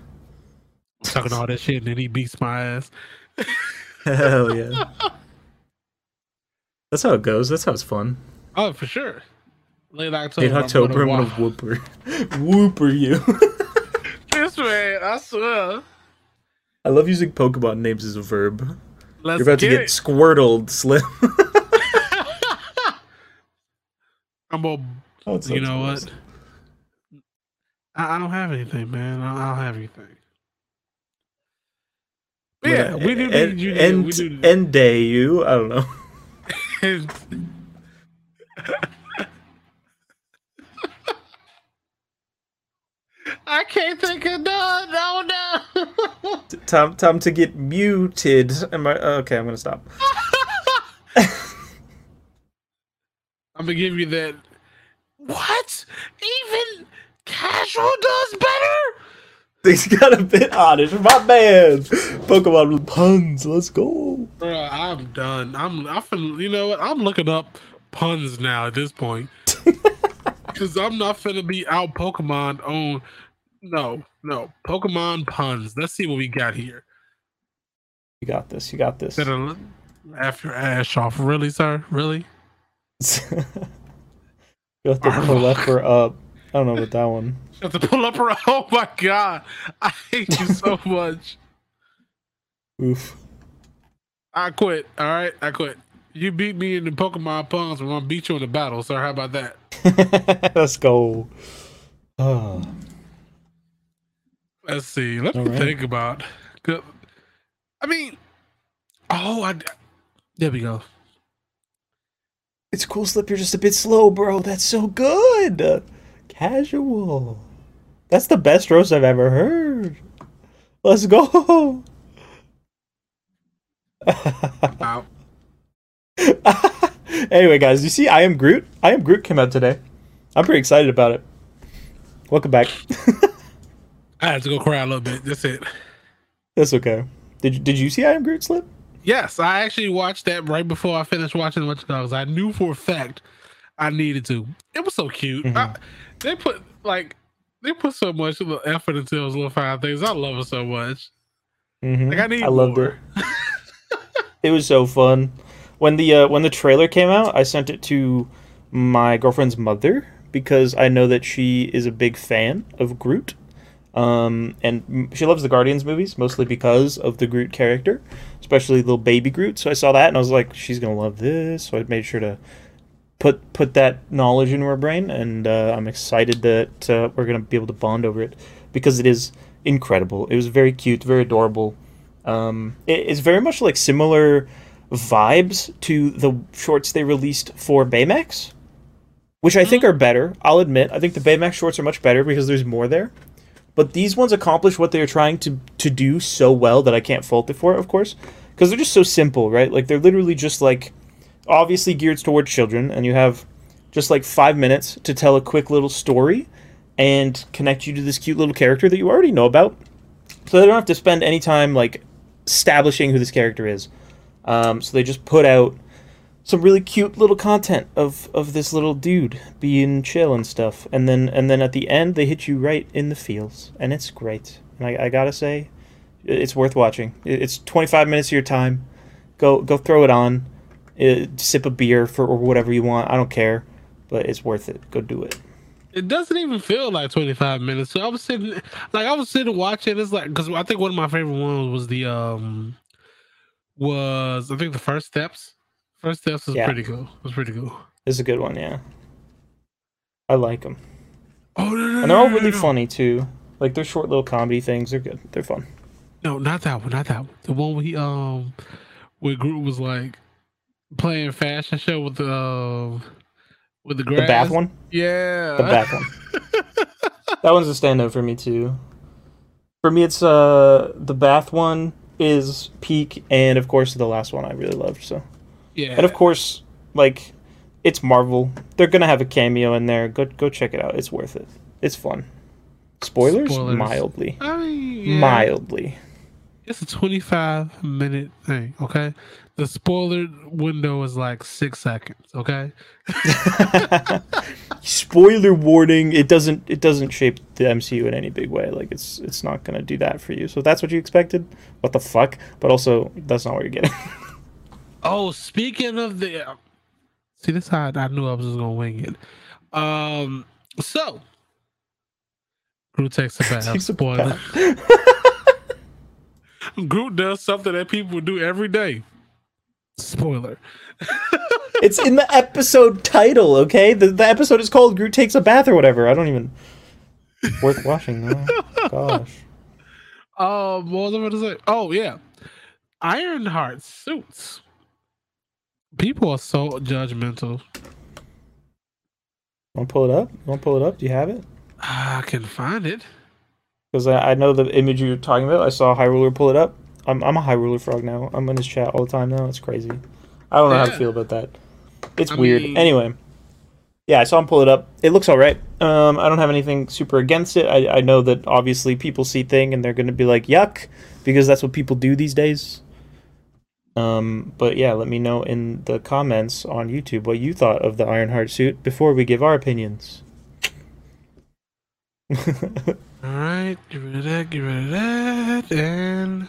I'm Talking all that shit, and then he beats my ass. Hell yeah. That's how it goes. That's how it's fun. Oh, for sure. Late October. Late I'm October, I'm gonna gonna whooper, whooper you. This man, I swear. I love using Pokemon names as a verb. Let's You're about to get, get it. squirtled, Slim. I'm gonna Oh, you know what? I, don't have anything, man. I don't have anything. But yeah, we do need and, you. And, and day you. I don't know. I can't think of none. Oh no! time, time to get muted. Am I okay? I'm gonna stop. I'm gonna give you that. What? Even casual does better? Things got a bit honest. My man. Pokemon with puns. Let's go. Bro, I'm done. I'm. I finna, You know what? I'm looking up puns now at this point. Because I'm not finna be out Pokemon on. No, no. Pokemon puns. Let's see what we got here. You got this. You got this. Better laugh your ass off. Really, sir? Really? you have to pull left or up. I don't know about that one. Have to pull up her. Oh my god. I hate you so much. Oof. I quit. All right, I quit. You beat me in the Pokemon puns. I'm gonna beat you in the battle, sir. How about that? Let's go. Oh. Let's see. Let All me right. think about. I mean, oh, I. There we go. It's cool, Slip. You're just a bit slow, bro. That's so good. Casual. That's the best roast I've ever heard. Let's go. Anyway, guys, you see, I am Groot. I am Groot came out today. I'm pretty excited about it. Welcome back. I had to go cry a little bit. That's it. That's okay. Did you, did you see I am Groot, Slip? Yes, I actually watched that right before I finished watching What Dogs. I knew for a fact I needed to. It was so cute. Mhm. I- they put like they put so much little effort into those little fine things. I love it so much. Mhm. Like I need. I loved more. it. It was so fun. When the uh, when the trailer came out, I sent it to my girlfriend's mother because I know that she is a big fan of Groot. Um, and she loves the Guardians movies mostly because of the Groot character, especially little baby Groot. So I saw that and I was like, she's gonna love this. So I made sure to put put that knowledge into her brain, and uh, I'm excited that uh, we're gonna be able to bond over it because it is incredible. It was very cute, very adorable. Um, it- it's very much like similar vibes to the shorts they released for Baymax, which I think are better. I'll admit, I think the Baymax shorts are much better because there's more there. But these ones accomplish what they are trying to to do so well that I can't fault it for it, of course, because they're just so simple, right? Like they're literally just like obviously geared towards children, and you have just like five minutes to tell a quick little story and connect you to this cute little character that you already know about so they don't have to spend any time like establishing who this character is. Um, so they just put out some really cute little content of of this little dude being chill and stuff, and then and then at the end they hit you right in the feels, and it's great. And I, I gotta say, it's worth watching. It's 25 minutes of your time. Go go throw it on, uh, sip a beer for or whatever you want. I don't care, but it's worth it. Go do it. It doesn't even feel like 25 minutes. So I was sitting, like I was sitting watching. It's like because I think one of my favorite ones was the um was I think the first steps. First steps was Yeah. pretty cool. It was pretty cool. It's a good one, yeah. I like them. Oh no, no, And they're all no, no, really no. funny too. Like they're short little comedy things. They're good. They're fun. No, not that one. Not that one. The one he um where Groot was like playing fashion show with the uh, with the grass. The bath one. Yeah. The bath one. that one's a standout for me too. For me, it's uh the bath one is peak, and of course the last one I really loved. So, Yeah. and of course, like it's Marvel. They're gonna have a cameo in there. Go go check it out. It's worth it. It's fun. Spoilers, Spoilers. mildly, I mean, yeah. mildly. It's a 25 minute thing, okay? The spoiler window is like six seconds, okay? spoiler warning it doesn't it doesn't shape the mcu in any big way like it's it's not gonna do that for you so if that's what you expected what the fuck but also that's not what you're getting Oh, speaking of the. See, this how I, knew I was just going to wing it. Um, So, Groot takes a bath. Takes Spoiler. Groot does something that people do every day. Spoiler. it's in the episode title okay the, the episode is called groot takes a bath or whatever i don't even worth watching though gosh Um, what was I going to say? Oh yeah, Ironheart suits. People are so judgmental. want to pull it up want to pull it up do you have it I can find it. because I, I know the image you're talking about i saw high ruler pull it up I'm, I'm a high ruler frog now i'm in his chat all the time now it's crazy i don't know how to feel about that it's I weird mean- anyway Yeah, I saw him pull it up. It looks all right. Um, I don't have anything super against it. I, I know that obviously people see thing and they're going to be like yuck because that's what people do these days. Um, but yeah, let me know in the comments on YouTube what you thought of the Ironheart suit before we give our opinions. All right, get rid of that, get rid of that, and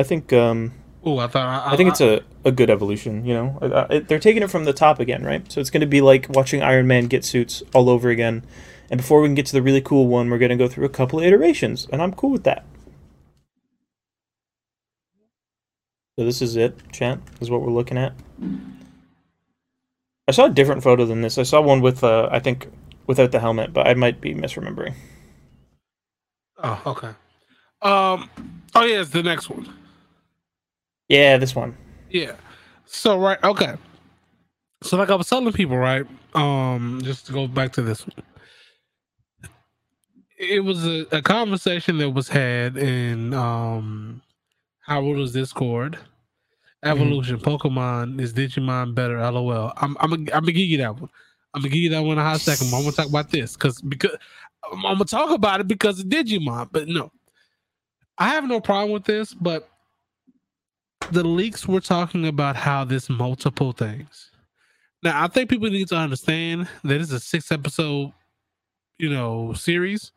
I think um, oh, I thought I, I think it's a, a good evolution. You know, it, they're taking it from the top again, right? So it's going to be like watching Iron Man get suits all over again. And before we can get to the really cool one, we're going to go through a couple of iterations, and I'm cool with that. So this is it, chat. This is what we're looking at. I saw a different photo than this. I saw one with, uh, I think, without the helmet, but I might be misremembering. Oh, okay. Um. Oh yeah, it's the next one. Yeah, this one. Yeah. So right, okay. So like I was telling people, right? Um, just to go back to this one. It was a, a conversation that was had in um Howard's Discord. Evolution Pokemon is Digimon better? LOL. I'm I'm I'm gonna give you that one. I'm gonna give you that one in a hot second. I'm gonna talk about this because because I'm, I'm gonna talk about it because of Digimon. But no, I have no problem with this. But the leaks were talking about how this multiple things. Now I think people need to understand that it's a six episode, you know, series.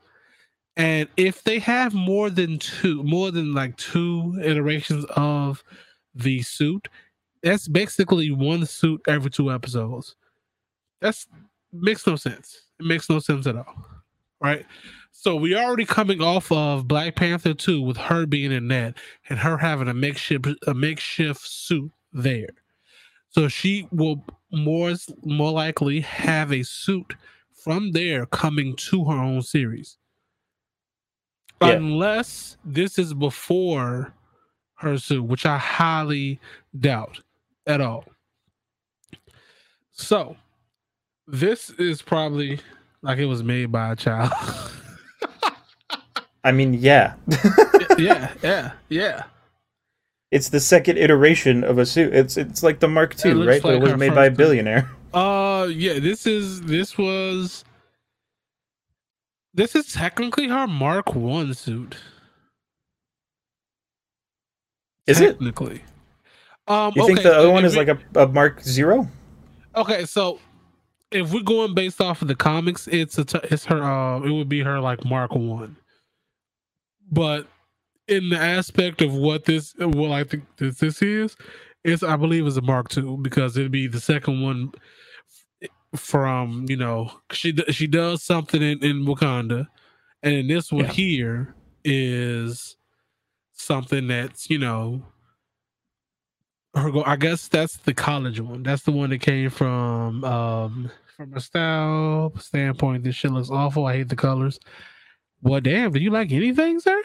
And if they have more than two, more than like two iterations of the suit, that's basically one suit every two episodes. That's makes no sense. It makes no sense at all. Right? So we already coming off of Black Panther 2 with her being in that and her having a makeshift a makeshift suit there. So she will more more likely have a suit from there coming to her own series. Yeah. Unless this is before her suit, which I highly doubt at all. So this is probably like it was made by a child. I mean, yeah. yeah, yeah, yeah. it's the second iteration of a suit. It's it's like the Mark II, right? But it was made by a billionaire. Uh yeah, this is this was this is technically her Mark One suit. Is it? technically. Um You think okay, the other one is we- like a, a Mark Zero? Okay, so if we're going based off of the comics, it's a t- it's her uh it would be her like Mark One. But in the aspect of what this what I think this, this is, it's I believe is a Mark Two because it'd be the second one from you know she she does something in, in Wakanda, and this one Yeah. here is something that's you know her go I guess that's the college one. That's the one that came from um from a style standpoint. This shit looks awful. I hate the colors. Well damn, do you like anything, sir?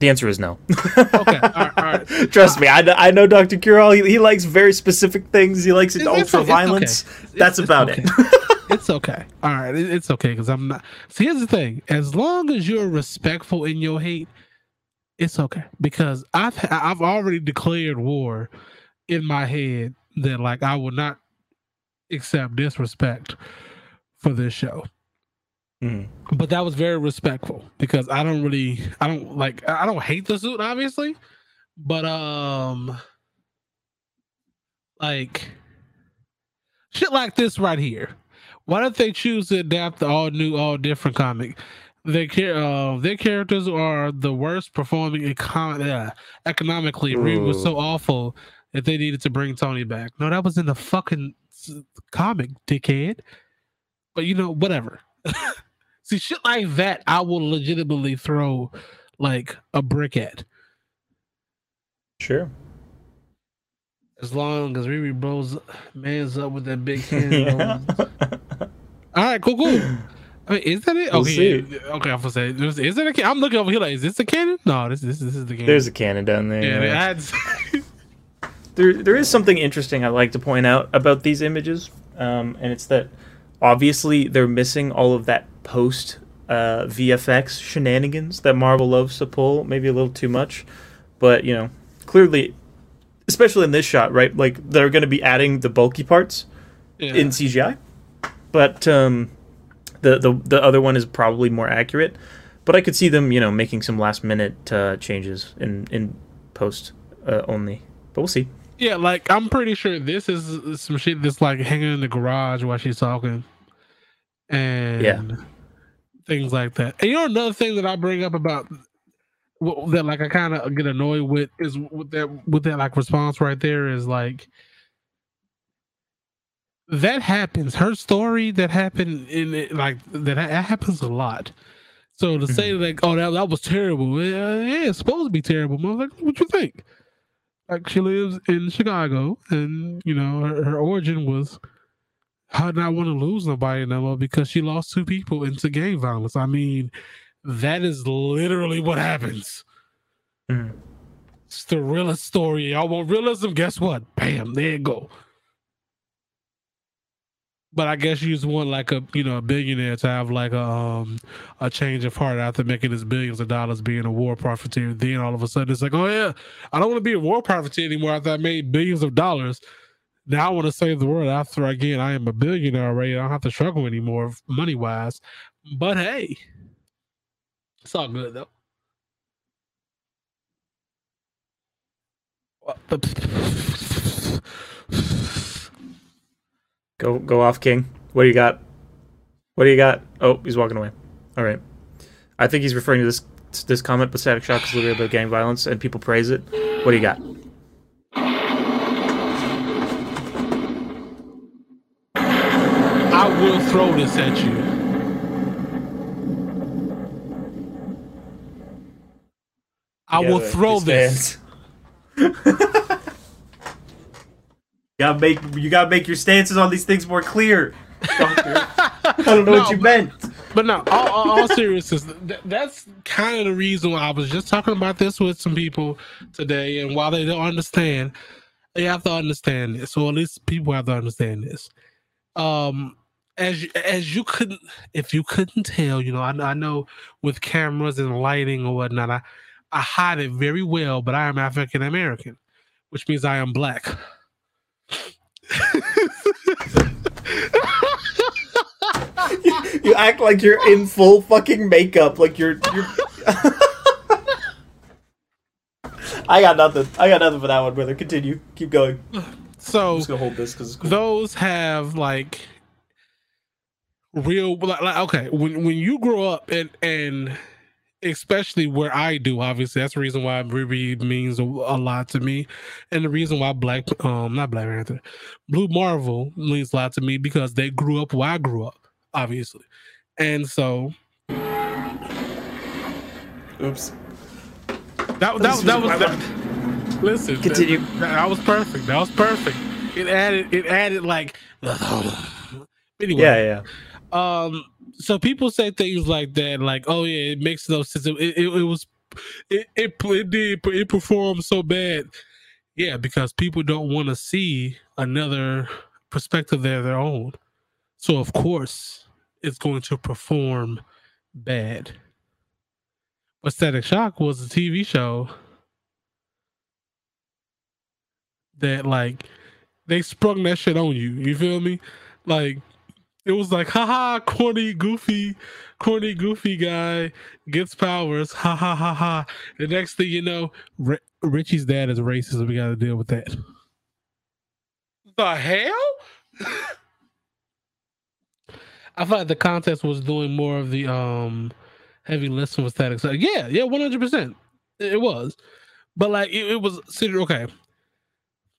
The answer is no. Okay, all right, all right. Trust me, I, kn- I know Dr. Curall. He, he likes very specific things. He likes it It's- it's ultra okay, it's okay. violence. It's- That's it's about okay. it. it's okay. All right, it- it's okay because I'm not. See, here's the thing: as long as you're respectful in your hate, it's okay. Because I've I've already declared war in my head that like I will not accept disrespect for this show. Mhm. But that was very respectful because I don't really I don't like I don't hate the suit obviously, but um like shit like this right here. Why don't they choose to adapt the all new, all different comic? Their uh, their characters are the worst performing econ- uh, economically. Reed was so awful that they needed to bring Tony back. No, that was in the fucking comic, dickhead. But you know, whatever. See, shit like that, I will legitimately throw like a brick at. Sure. As long as Riri blows man's up with that big cannon. Yeah. All right, cool, cool. I mean, is that it? We'll okay, okay. I'm gonna say, is that a can- I'm looking over here. Like, is this a cannon? No, this this, this is the cannon. There's a cannon down there. yeah, it there there is something interesting I'd like to point out about these images, um, and it's that obviously they're missing all of that post uh, VFX shenanigans that Marvel loves to pull, maybe a little too much, but you know, clearly, especially in this shot, right? Like they're going to be adding the bulky parts Yeah. in CGI, but um, the the the other one is probably more accurate. But I could see them, you know, making some last minute uh, changes in in post uh, only. But we'll see. Yeah, like I'm pretty sure this is some shit that's like hanging in the garage while she's talking, and Yeah. Things like that. And you know another thing that I bring up about that like I kind of get annoyed with is with that with that like response right there is like that happens. Her story that happened in it, like that, that happens a lot. So to say mm-hmm. like, oh that that was terrible, yeah, yeah, it's supposed to be terrible. I was like, what you think? like she lives in Chicago, and you know her, her origin was her not want to lose nobody no more because she lost two people into gang violence. I mean, that is literally what happens. Mhm. It's the realest story. Y'all want realism? Guess what? Bam, there you go. But I guess you just want like a you know a billionaire to have like a um a change of heart after making his billions of dollars being a war profiteer. Then all of a sudden it's like, oh yeah, I don't want to be a war profiteer anymore after I made billions of dollars. Now I want to save the world after again I am a billionaire already. I don't have to struggle anymore money wise. But hey, it's all good though. Go go off, King. What do you got? What do you got? Oh, he's walking away. All right. I think he's referring to this this comment, but Static Shock is literally about gang violence, and people praise it. What do you got? Throw this at you. I will throw this. you gotta make you gotta make your stances on these things more clear. I don't know No, what you but- meant. But no, all, all, all seriousness, th- that's kind of the reason why I was just talking about this with some people today. And while they don't understand, they have to understand this, or at least people have to understand this. Um, as you, as you couldn't, if you couldn't tell, you know, I, I know with cameras and lighting or whatnot, I, I hide it very well. But I am African American, which means I am black. You act like you're in full fucking makeup, like you're. you're... I got nothing. I got nothing for that one, brother. Continue. Keep going. So I'm just gonna hold this because cool. those have like real like, like okay when when you grow up and and especially where i do obviously that's the reason why ruby means a, a lot to me and the reason why black um not black panther blue marvel means a lot to me because they grew up where i grew up obviously and so Oops. that, that, that was that, listen Continue. that, that was perfect that was perfect it added it added like anyway Yeah, yeah. Um so people say things like that like oh yeah it makes no sense. It, it, it was it, it it did it performed so bad. Yeah because people don't want to see another perspective of their own. So of course it's going to perform bad. But static shock was a tv show that like they sprung that shit on you. You feel me? Like it was like, haha, corny, goofy, corny, goofy guy gets powers, ha ha ha ha. The next thing you know, R- Richie's dad is racist, we got to deal with that. The hell? I thought the contest was doing more of the um heavy lifting with static. So yeah, yeah, one hundred percent, it was. But like, it, it was okay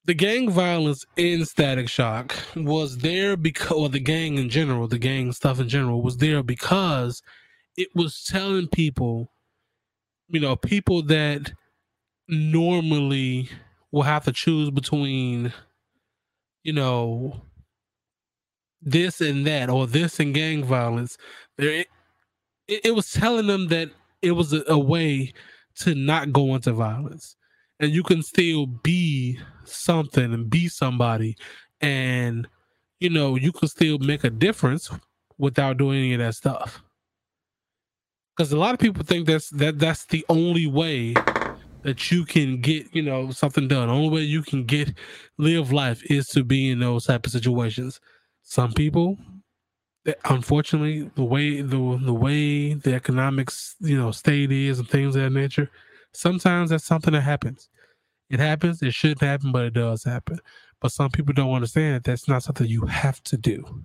the gang violence in Static Shock was there because, or the gang in general, the gang stuff in general was there because it was telling people, you know, people that normally will have to choose between, you know, this and that, or this and gang violence. There, it, it, was telling them that it was a, a way to not go into violence and you can still be something and be somebody and you know you can still make a difference without doing any of that stuff because a lot of people think that's that that's the only way that you can get, you know, something done. Only way you can get live life is to be in those type of situations. Some people, eh, unfortunately, the way the the way the economics, you know, state is and things of that nature, sometimes that's something that happens. It happens. It shouldn't happen, but it does happen. But some people don't understand that that's not something you have to do.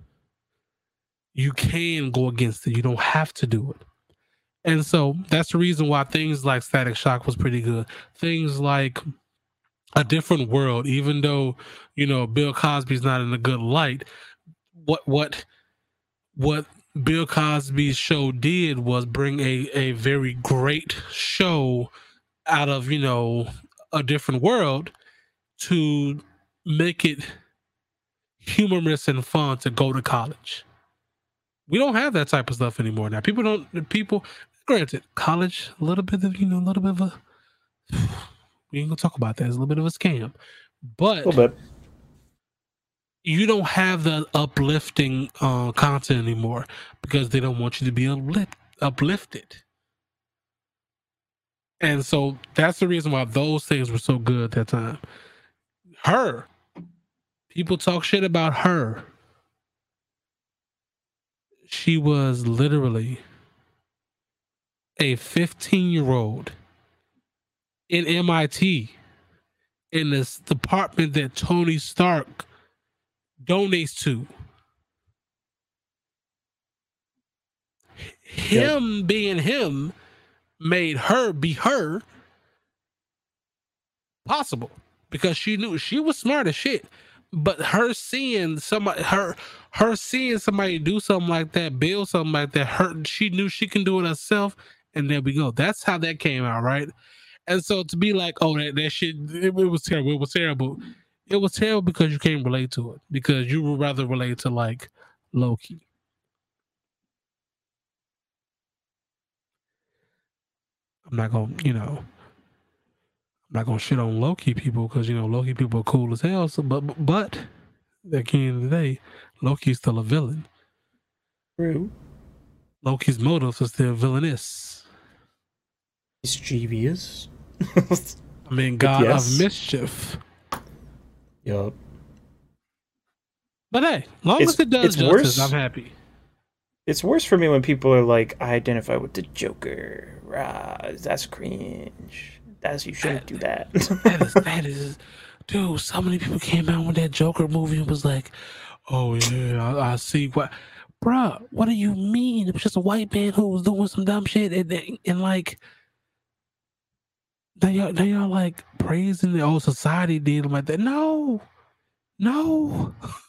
You can go against it. You don't have to do it. And so that's the reason why things like Static Shock was pretty good. Things like A Different World, even though, you know, Bill Cosby's not in a good light, what what what Bill Cosby's show did was bring a a very great show out of, you know, a different world to make it humorous and fun to go to college. We don't have that type of stuff anymore now. People don't people granted, college, a little bit of, you know, a little bit of a we ain't gonna talk about that. It's a little bit of a scam. But A bit. you don't have the uplifting uh, content anymore because they don't want you to be uplift, uplifted. And so that's the reason why those things were so good at that time. Her, people talk shit about her. She was literally a 15 year old in MIT in this department that Tony Stark donates to. Him being him made her be her possible because she knew she was smart as shit. But her seeing somebody, her her seeing somebody do something like that, build something like that, her she knew she can do it herself, and there we go. That's how that came out, right? And so to be like, oh, that, that shit, it, it was terrible. It was terrible. It was terrible because you can't relate to it because you would rather relate to like Loki. I'm not gonna, you know, I'm not gonna shit on Loki people because you know Loki people are cool as hell. So, but but, but at the end of the day, Loki's still a villain. True. Loki's motives are still villainous. Mischievous. I mean, God Yes. of mischief. yup. But hey, long It's- as it does justice, worse- I'm happy. It's worse for me when people are like, I identify with the Joker. Rah, that's cringe. That's you shouldn't do that. That is that is, dude. So many people came out with that Joker movie and was like, "Oh yeah, I, I see what." Bruh, what do you mean? It was just a white man who was doing some dumb shit, and, and, and like, now y'all, now y'all like praising the old society did like that. No, no,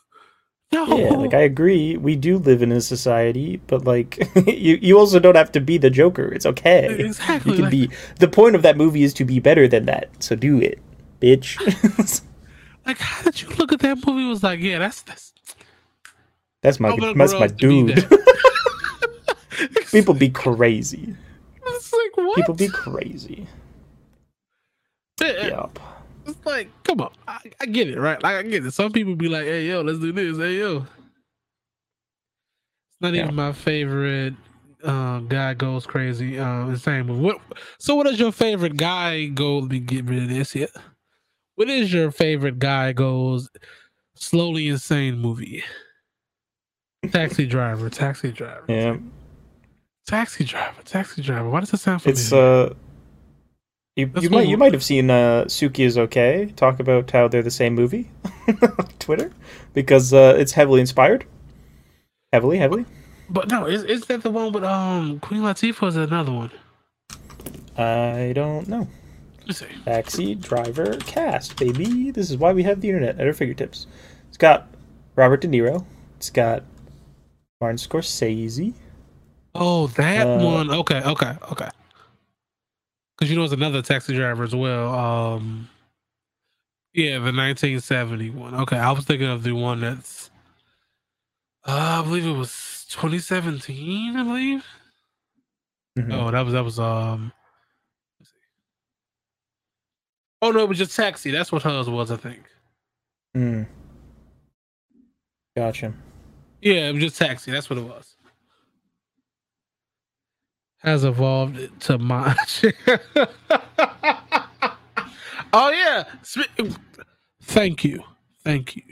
no. yeah, like I agree. We do live in a society, but like you, you also don't have to be the Joker. It's okay. Exactly, You can like- be. The point of that movie is to be better than that. So do it, bitch. like, how did you look at that movie? Was like, yeah, that's that's. that's my. That's my up to be dude. People be crazy. It's like what? People be crazy. Yeah. Uh, yup. It's like, come on, I, I get it, right? Like I get it. Some people be like, "Hey, yo, let's do this." Hey, yo, it's not Yeah. even my favorite. Uh, guy goes crazy. Um, insane movie. What? So, what is your favorite guy go? Let me get rid of this here. What is your favorite guy goes slowly insane movie? Taxi driver, taxi driver, Yeah. taxi driver, taxi driver. Why does it sound familiar? It's uh. You, you might you might have seen uh, Suki is okay talk about how they're the same movie on Twitter because uh, it's heavily inspired. Heavily, heavily. but no, is, is that the one with um Queen Latifah? Is another one? I don't know. Let's see. Taxi driver cast, baby. This is why we have the internet at our fingertips. It's got Robert De Niro. It's got Martin Scorsese. Oh, that Uh, one. Okay, okay, okay. Because you know, it's another taxi driver as well. Um, yeah, the 1971. Okay, I was thinking of the one that's. Uh, I believe it was 2017. I believe. Mhm. Oh, that was that was um. let's see. Oh no, it was just taxi. That's what hers was, I think. Mm. Gotcha. Yeah, it was just taxi. That's what it was. Has evolved to my. Oh yeah. Thank you. Thank you.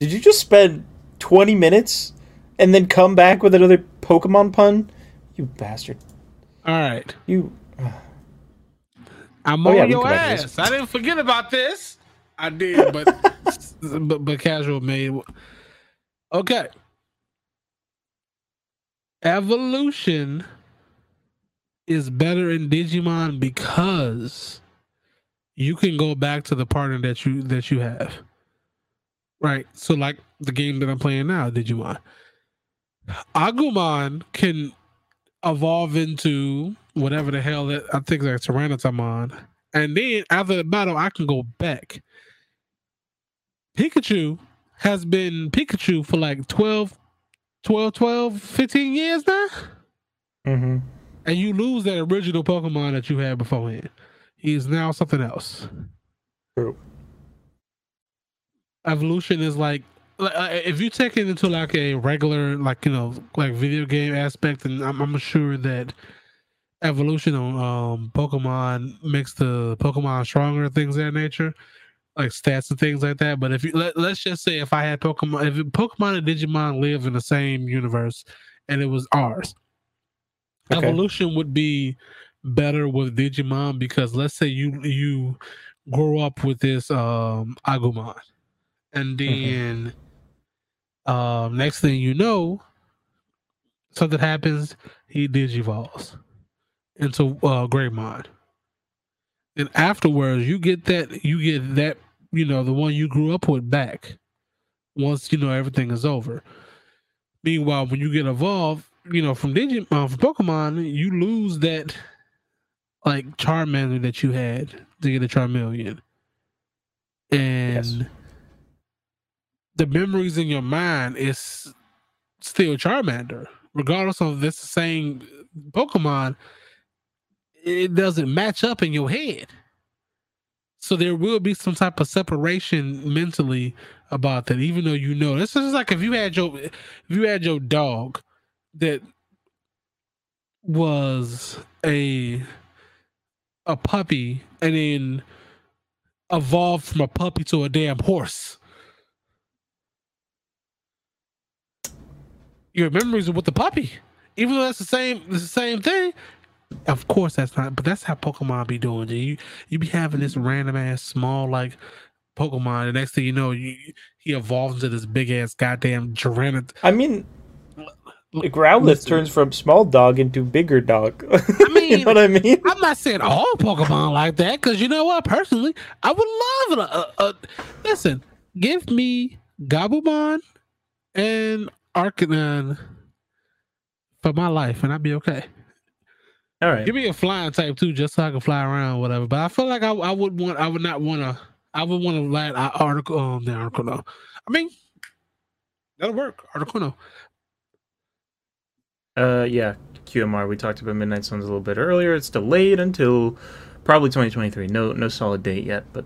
Did you just spend 20 minutes and then come back with another Pokemon pun? You bastard. All right. You. Uh. I'm Oh, on yeah, your can come back to ass. I didn't forget about this. I did, but but, but casual made. Okay. Evolution is better in Digimon because you can go back to the partner that you that you have. Right. So like the game that I'm playing now, Digimon. Agumon can evolve into whatever the hell that I think like Tyrannotamon. And then after the battle, I can go back. Pikachu has been Pikachu for like 12, 12, 12, 15 years now. Mm-hmm. And you lose that original Pokemon that you had beforehand. He's now something else. True. Evolution is like uh, if you take it into like a regular like you know like video game aspect and i'm, I'm sure that evolution on um pokemon makes the pokemon stronger things of that nature like stats and things like that but if you let, let's just say if i had pokemon if pokemon and digimon live in the same universe and it was ours Okay. evolution would be better with digimon because let's say you you grow up with this um agumon and then um next thing you know something happens he digivolves into uh Greymon. and afterwards you get that you get that you know the one you grew up with back once you know everything is over meanwhile when you get evolved you know from Digimon uh, from Pokemon you lose that like Charmander that you had to get a Charmeleon and the memories in your mind is still Charmander, regardless of this same Pokemon. It doesn't match up in your head, so there will be some type of separation mentally about that. Even though you know, this is like if you had your if you had your dog that was a a puppy and then evolved from a puppy to a damn horse. Your memories are with the puppy, even though that's the same. It's the same thing. Of course, that's not. But that's how Pokemon be doing. You you be having this random ass small like Pokemon. The next thing you know, you, he evolves into this big ass goddamn Tyrannid. I mean, Growlithe Listen. turns from small dog into bigger dog. I mean, you mean, know what I mean? I'm not saying all Pokemon like that because you know what? Personally, I would love it. Uh, uh, listen, give me Gabumon and Arcanine for my life, and I'd be okay. All right. Give me a flying type too, just so I can fly around, whatever. But I feel like I, I would want, I would not want to, I would want to let uh, article, um, the Articuno. I mean, that'll work. Articuno. Uh, yeah, QMR. We talked about Midnight Suns a little bit earlier. It's delayed until probably 2023. No, no solid date yet, but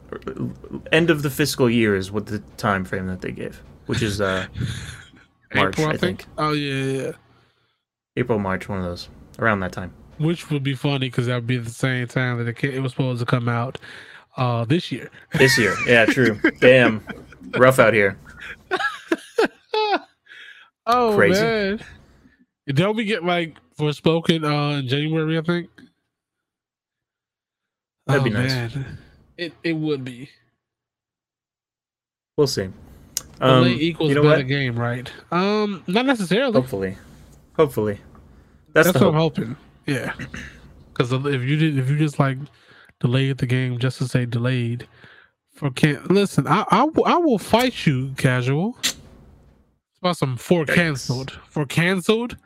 end of the fiscal year is what the time frame that they gave, which is uh March, April, I think. Oh yeah, yeah. April, March, one of those around that time. Which would be funny because that would be the same time that it, it was supposed to come out uh, this year. This year, yeah, true. Damn, rough out here. oh Crazy. man! Don't we get like Forspoken uh, in January? I think. That'd oh, be nice. Man. It it would be. We'll see. Delay Um, equals you know better what? game, right? Um, not necessarily. Hopefully, hopefully. That's, That's the what I'm hoping. Yeah, because if you did, if you just like delayed the game just to say delayed for can't listen, I I, will- I will fight you, casual. It's about some for Yikes. canceled for canceled.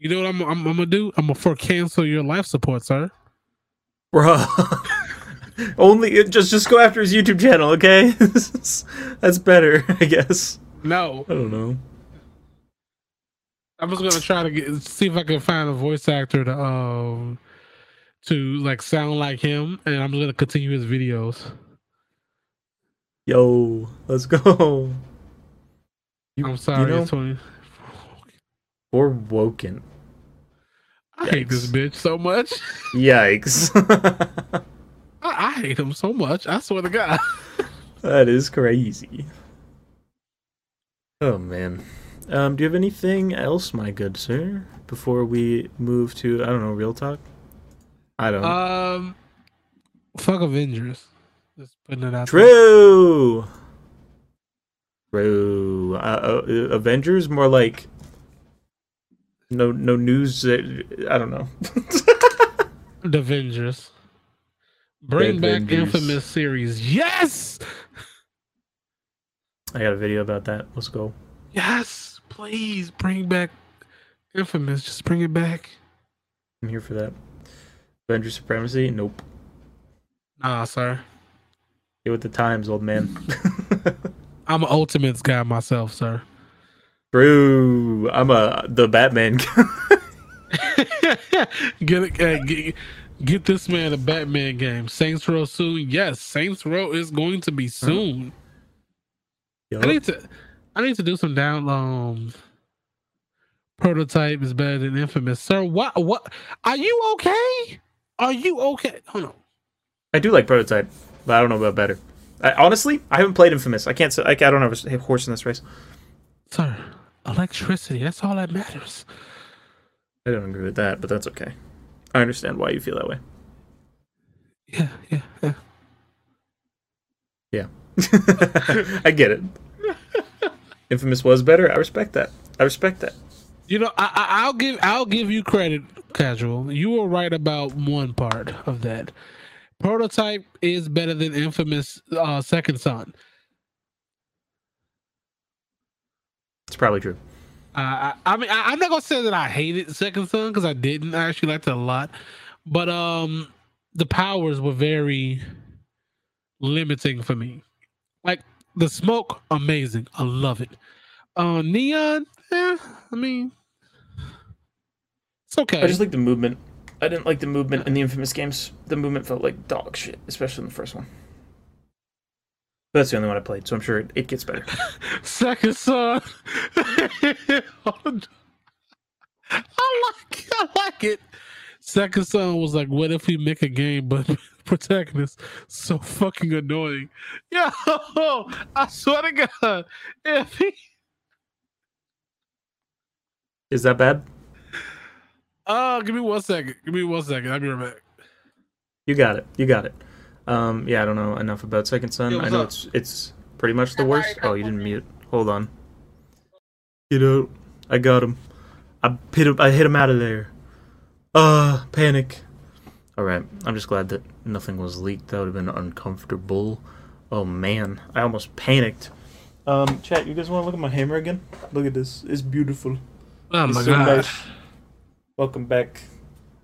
You know what I'm, I'm I'm gonna do? I'm gonna for cancel your life support, sir. Bruh. Only just just go after his YouTube channel, okay? That's better, I guess. No, I don't know. I'm just gonna try to get see if I can find a voice actor to um to like sound like him, and I'm just gonna continue his videos. Yo, let's go. You- I'm sorry, You know, Tony. Or woken. I hate this bitch so much. Yikes. I, I hate him so much. I swear to God. That is crazy. Oh man. Um, do you have anything else, my good sir, before we move to I don't know, real talk? I don't. Um, fuck Avengers. Just putting it out. there. True. True. Uh, uh, Avengers more like no no news. That, I don't know. The Avengers. Bring The back Avengers. infamous series. Yes, I got a video about that. Let's go. yes. Please bring back infamous. Just bring it back. I'm here for that. Avengers supremacy? Nope. Nah, sir. Get with the times, old man. I'm an Ultimates guy myself, sir. True. I'm a the Batman. get, uh, get get this man a Batman game. Saints Row soon. Yes, Saints Row is going to be soon. I need to I need to do some downloads. Prototype is better than infamous. Sir, what what are you okay? Are you okay? Hold on. I do like prototype, but I don't know about better. I, honestly, I haven't played Infamous. I can't. say I, I don't have a horse in this race. Sir, electricity, that's all that matters. I don't agree with that, but that's okay. I understand why you feel that way. Yeah, yeah, yeah. Yeah, I get it. Infamous was better. I respect that. I respect that. You know, I, I, I'll give I'll give you credit, casual. You were right about one part of that. Prototype is better than infamous uh, Second Son. It's probably true. Uh, I, I mean, I, I'm not gonna say that I hated Second Son because I didn't. I actually liked it a lot, but um, the powers were very limiting for me. Like the smoke, amazing. I love it. Uh, neon, yeah. I mean, it's okay. I just like the movement. I didn't like the movement in the Infamous games. The movement felt like dog shit, especially in the first one. That's the only one I played, so I'm sure it, it gets better. Second son. I like I like it. Second son was like, what if we make a game but protagonist so fucking annoying? Yo, I swear to God. If he Is that bad? uh give me one second. Give me one second. I'll be right back. You got it. You got it. Um, yeah, I don't know enough about Second Son. Yo, I know up? it's it's pretty much the worst. Oh, you didn't mute. Hold on. Get out. I got him. I hit him. I hit him out of there. Uh, panic. All right. I'm just glad that nothing was leaked. That would have been uncomfortable. Oh man, I almost panicked. Um, chat. You guys want to look at my hammer again? Look at this. It's beautiful. Oh It's my so god. nice. Welcome back.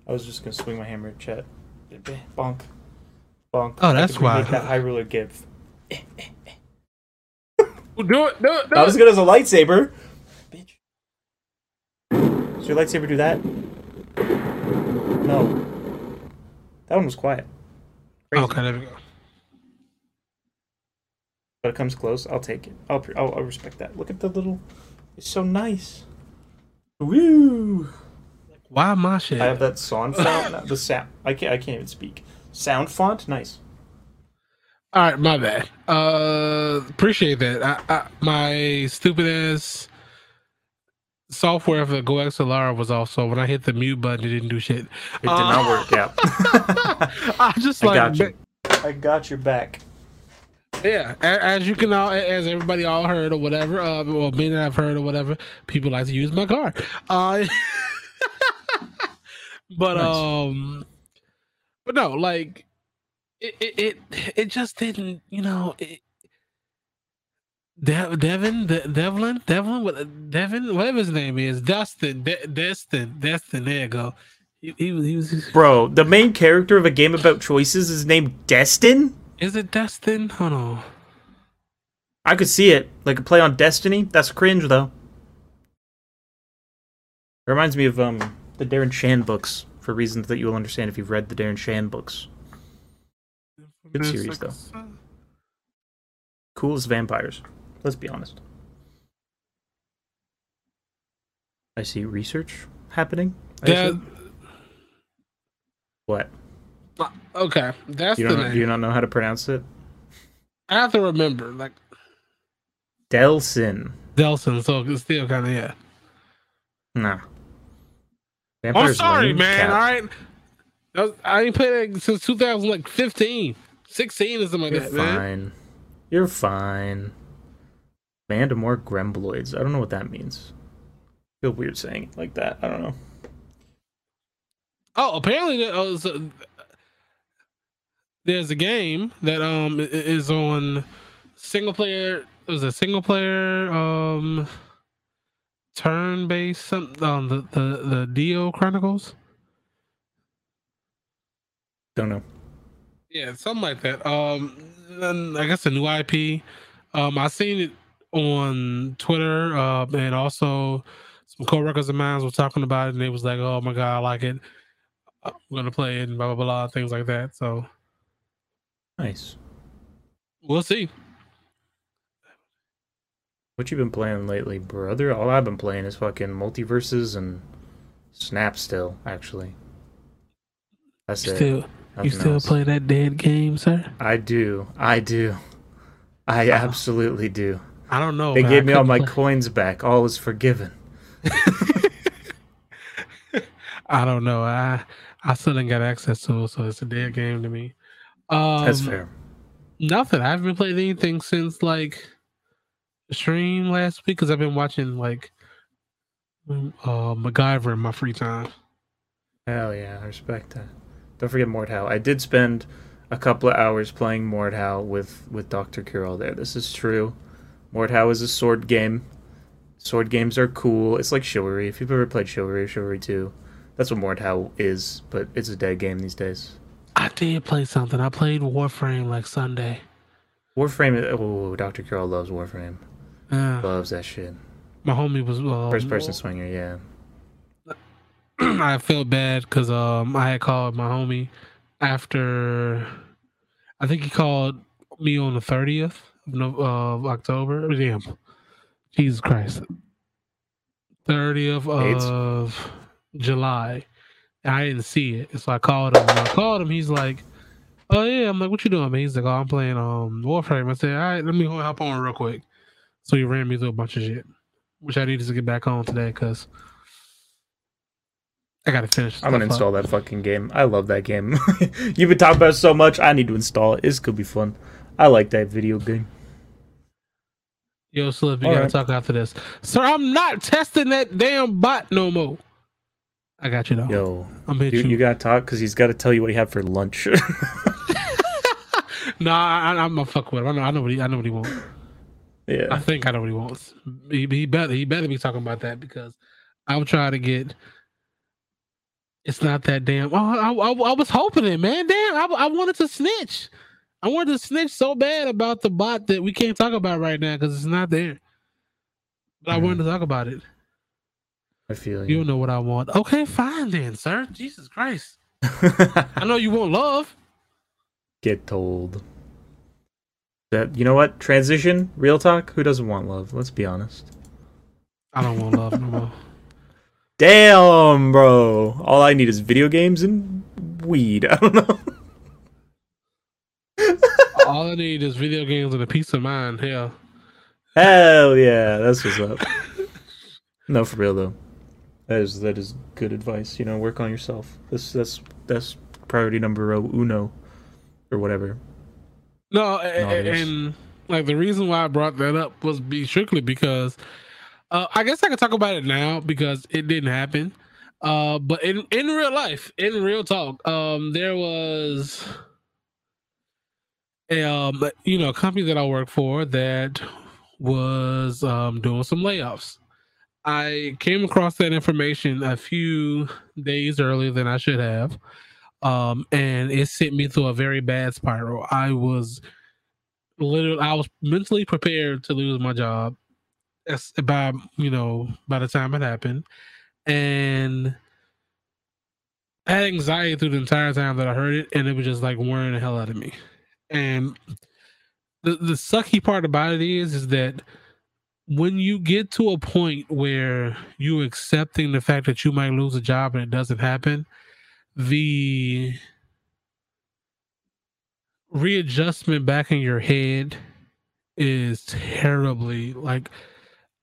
I was just gonna swing my hammer at chat. Bonk. Bonk. Oh, that's could remake why. that high ruler gif. Do it, do it, do Not as it. good as a lightsaber. Bitch. Does your lightsaber do that? No. That one was quiet. Crazy. Okay, there we go. But it comes close. I'll take it. I'll, I'll, I'll respect that. Look at the little. It's so nice. Woo! Why my shit? I have that sound font. the sound. I can't. I can't even speak. Sound font. Nice. All right, my bad. Uh, appreciate that. I, I, my stupid ass software for GoXLR was also when I hit the mute button, it didn't do shit. It did not work out. I just I like got you. I got your back. yeah. As you can all, as everybody all heard or whatever, uh, or many that I've heard or whatever, people like to use my car. Uh, but Nice. um, but no, like it, it, it, it just didn't, you know. It, De- Devin, De- Devlin, Devlin, what, Devin, whatever his name is, Dustin, De- Destin, Destin. There you go. He, he was, he was. Bro, the main character of a game about choices is named Destin? Is it Destin? Hold on. I could see it. Like a play on Destiny. That's cringe though. It reminds me of um the Darren Shan books for reasons that you will understand if you've read the Darren Shan books. Good series, though. Uh, cool as vampires. Let's be honest. I see research happening. I assume. What? Uh, okay, that's You the name. do you not know how to pronounce it? I have to remember, like Delsin. Delson. So it's still kind of yeah. I'm sorry, man. All right, That was- I ain't played that since 2015, 16 or something You're like that, man. fine. You're fine. Mandamore Grembloids. I don't know what that means. feel weird saying it like that. I don't know. Oh, apparently there, oh, so, there's a game that um is on single player. It was a single player um turn based some um the the the Dio Chronicles. Don't know. Yeah, something like that. Um, I guess a new IP. Um, I seen it on Twitter, uh, and also some coworkers of mine were talking about it, and they was like, "Oh my god, I like it. I'm gonna play it," and blah blah blah, things like that. So Nice. we'll see. What you been playing lately, brother? All I've been playing is fucking MultiVersus and Snap still, actually. That's You it. still, you still else. play that dead game, sir? I do. I do. I Uh, absolutely do. I don't know. They man. gave I me all my play- coins back. All is forgiven. I don't know. I I still didn't get access to it, so it's a dead game to me. Um, That's fair. Nothing. I haven't played anything since like the stream last week because I've been watching like mm, uh MacGyver in my free time. Hell yeah, I respect that. Don't forget Mordhau. I did spend a couple of hours playing Mordhau with with Dr. Kirill there. This is true. Mordhau is a sword game. Sword games are cool. It's like Chivalry. If you've ever played Chivalry or Chivalry 2, that's what Mordhau is, but it's a dead game these days. I did play something. I played Warframe like Sunday. Warframe, oh, Dr. Kirill loves Warframe. Uh, Loves that shit. my homie was uh, First person swinger, yeah. I felt bad because um I had called my homie after I think he called me on the thirtieth of, of October. Damn, Jesus Christ, thirtieth of July. I didn't see it, so I called him. When I called him, he's like, "Oh yeah." I'm like, "What you doing?" Man? He's like, "Oh, I'm playing um Warframe." I said, "All right, let me hop on real quick." So he ran me through a bunch of shit, which I needed to get back on today because I gotta finish. I'm gonna up. install that fucking game. I love that game. You've been talking about it so much. I need to install it. It's gonna be fun. I like that video game. Yo, Slip, you All gotta right. talk after this. Sir, I'm not testing that damn bot no more. I got you though. Yo, I'm hit you, you. gotta talk because he's got to tell you what he had for lunch. no, I, I, I'm gonna fuck with him. I know, I know what he, I know what he wants. I think I know what he wants. He, he better, he better be talking about that because I'm trying to get. It's not that damn. Oh, I, I, I was hoping it, man. Damn, I, I wanted to snitch. I wanted to snitch so bad about the bot that we can't talk about right now because it's not there. But I wanted to mm. talk about it. I feel You you. don't know what I want. Okay, fine then, sir. Jesus Christ. I know you want love. Get told. That you know what? Transition. Real talk. Who doesn't want love? Let's be honest. I don't want love no more. Damn, bro. All I need is video games and weed. I don't know. All I need is video games and a peace of mind. Hell. Hell yeah, that's what's up. no, for real though. That is that is good advice. You know, work on yourself. That's that's that's priority number uh, uno, or whatever. No, a- No, a- it is. and like the reason why I brought that up was be strictly because uh, I guess I can talk about it now because it didn't happen. Uh, but in in real life, in real talk, um, there was a um, you know, company that I work for that was um doing some layoffs. I came across that information a few days earlier than I should have. Um, and it sent me through a very bad spiral. I was literally I was mentally prepared to lose my job as by you know by the time it happened. And I had anxiety through the entire time that I heard it, and it was just like wearing the hell out of me. And the the sucky part about it is is that when you get to a point where you accepting the fact that you might lose a job and it doesn't happen, the readjustment back in your head is terribly like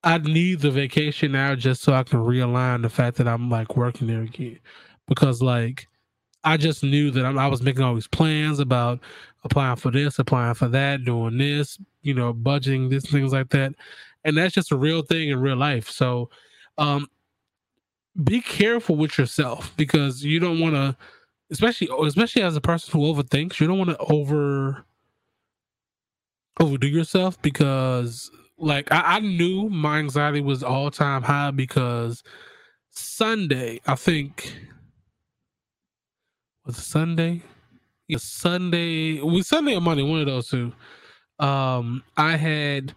I need the vacation now just so I can realign the fact that I'm like working there again. Because like I just knew that I'm, I was making all these plans about applying for this, applying for that, doing this, you know, budgeting this, things like that. And that's just a real thing in real life. So um be careful with yourself because you don't want to especially especially as a person who overthinks, you don't want to over overdo yourself because like I, I knew my anxiety was all time high because Sunday, I think was Sunday? Yeah, Sunday. We Sunday or Monday, one of those two. Um, I had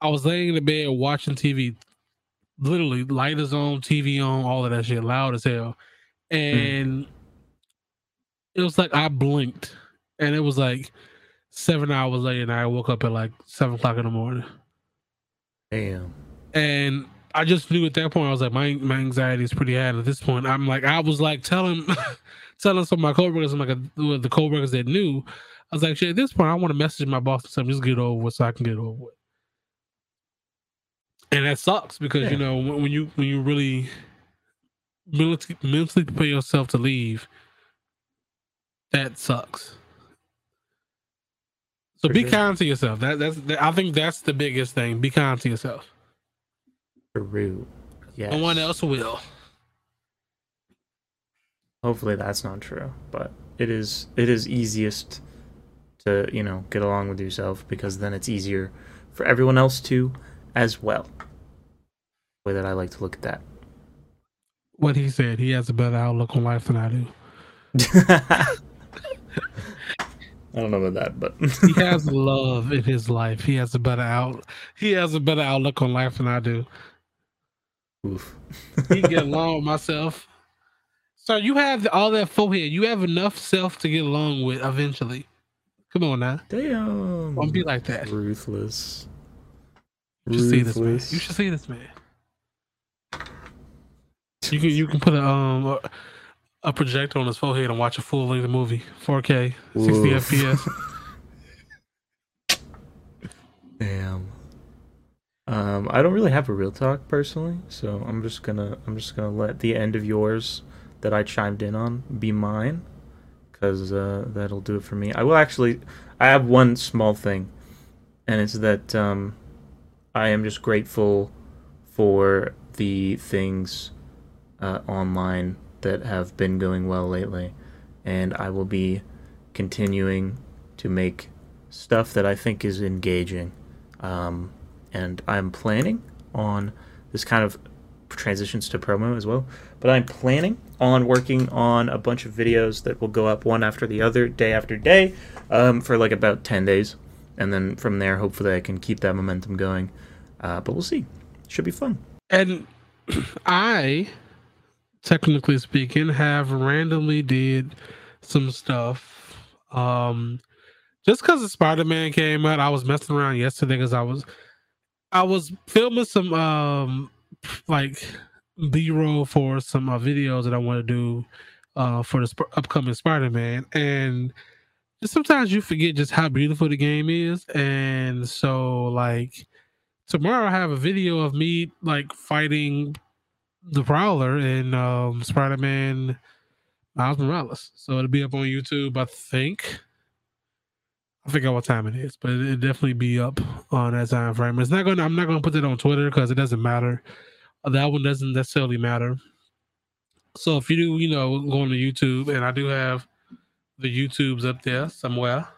I was laying in the bed watching TV, literally light is on, TV on, all of that shit, loud as hell. And mm. it was like I blinked and it was like seven hours later and I woke up at like seven o'clock in the morning. Damn. And I just knew at that point I was like, my my anxiety is pretty high. At this point, I'm like, I was like telling telling some of my coworkers, I'm like a, the coworkers that knew, I was like, shit, at this point, I want to message my boss or something, just get over with so I can get over with. And that sucks because yeah. you know when, when, you when you really mentally, mentally prepare yourself to leave, that sucks. So For be sure. kind to yourself. That that's that, I think that's the biggest thing. Be kind to yourself. True. Yeah. No one else will. Hopefully that's not true, but it is it is easiest to, you know, get along with yourself because then it's easier for everyone else to as well. The way that I like to look at that. What he said, he has a better outlook on life than I do. I don't know about that, but he has love in his life. He has a better out. He has a better outlook on life than I do. Oof. he get along with myself. So you have all that forehead. You have enough self to get along with eventually. Come on now. Damn. Don't be like that. Ruthless. You should Ruthless. see this man. You should see this man. You can you can put a um a projector on his forehead and watch a full length movie, 4K, 60 Oof. FPS. Damn. Um, I don't really have a real talk personally, so I'm just gonna I'm just gonna let the end of yours that I chimed in on be mine, because uh, that'll do it for me. I will actually. I have one small thing, and it's that um, I am just grateful for the things uh, online that have been going well lately, and I will be continuing to make stuff that I think is engaging. Um, and I'm planning on this kind of transitions to promo as well. But I'm planning on working on a bunch of videos that will go up one after the other, day after day, um, for like about 10 days. And then from there, hopefully, I can keep that momentum going. Uh, but we'll see. Should be fun. And I technically speaking, have randomly did some stuff. Um, just because the Spider Man came out, I was messing around yesterday because I was I was filming some um like B roll for some uh, videos that I want to do uh for the sp- upcoming Spider Man, and just sometimes you forget just how beautiful the game is, and so like tomorrow I have a video of me like fighting the Prowler in um, Spider Man Miles Morales. So it'll be up on YouTube, I think. I forget what time it is, but it'll definitely be up on that time frame. It's not gonna. I'm not to put it on Twitter because it doesn't matter. That one doesn't necessarily matter. So if you do, you know, go on to YouTube, and I do have the YouTubes up there somewhere.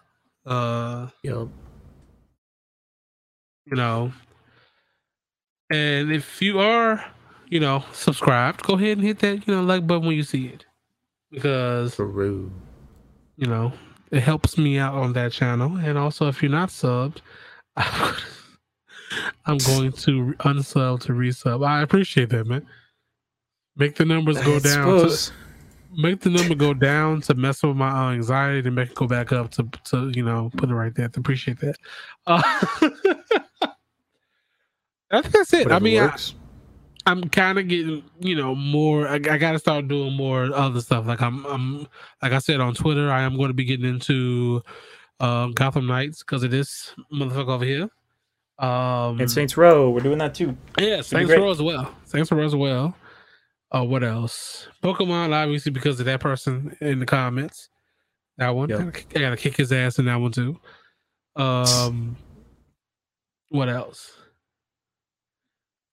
Uh, yep. You know, and if you are you know, subscribed, go ahead and hit that, you know, like button when you see it. Because Peru. you know, it helps me out on that channel. And also if you're not subbed, I'm going to unsub to resub. I appreciate that, man. Make the numbers go down. To, make the number go down to mess with my anxiety to make it go back up to to you know put it right there. To appreciate that. Uh, I think that's it. Whatever I mean, I, I'm kind of getting, you know, more. I, I got to start doing more other stuff. Like I'm, I'm, like I said on Twitter, I am going to be getting into uh, Gotham Knights because of this motherfucker over here. Um, And Saints Row, we're doing that too. yeah, Saints. Row as well. Saints Row as well. Uh, what else? Pokemon, obviously, because of that person in the comments. That one, Yep. I gotta kick his ass in that one too. Um, what else?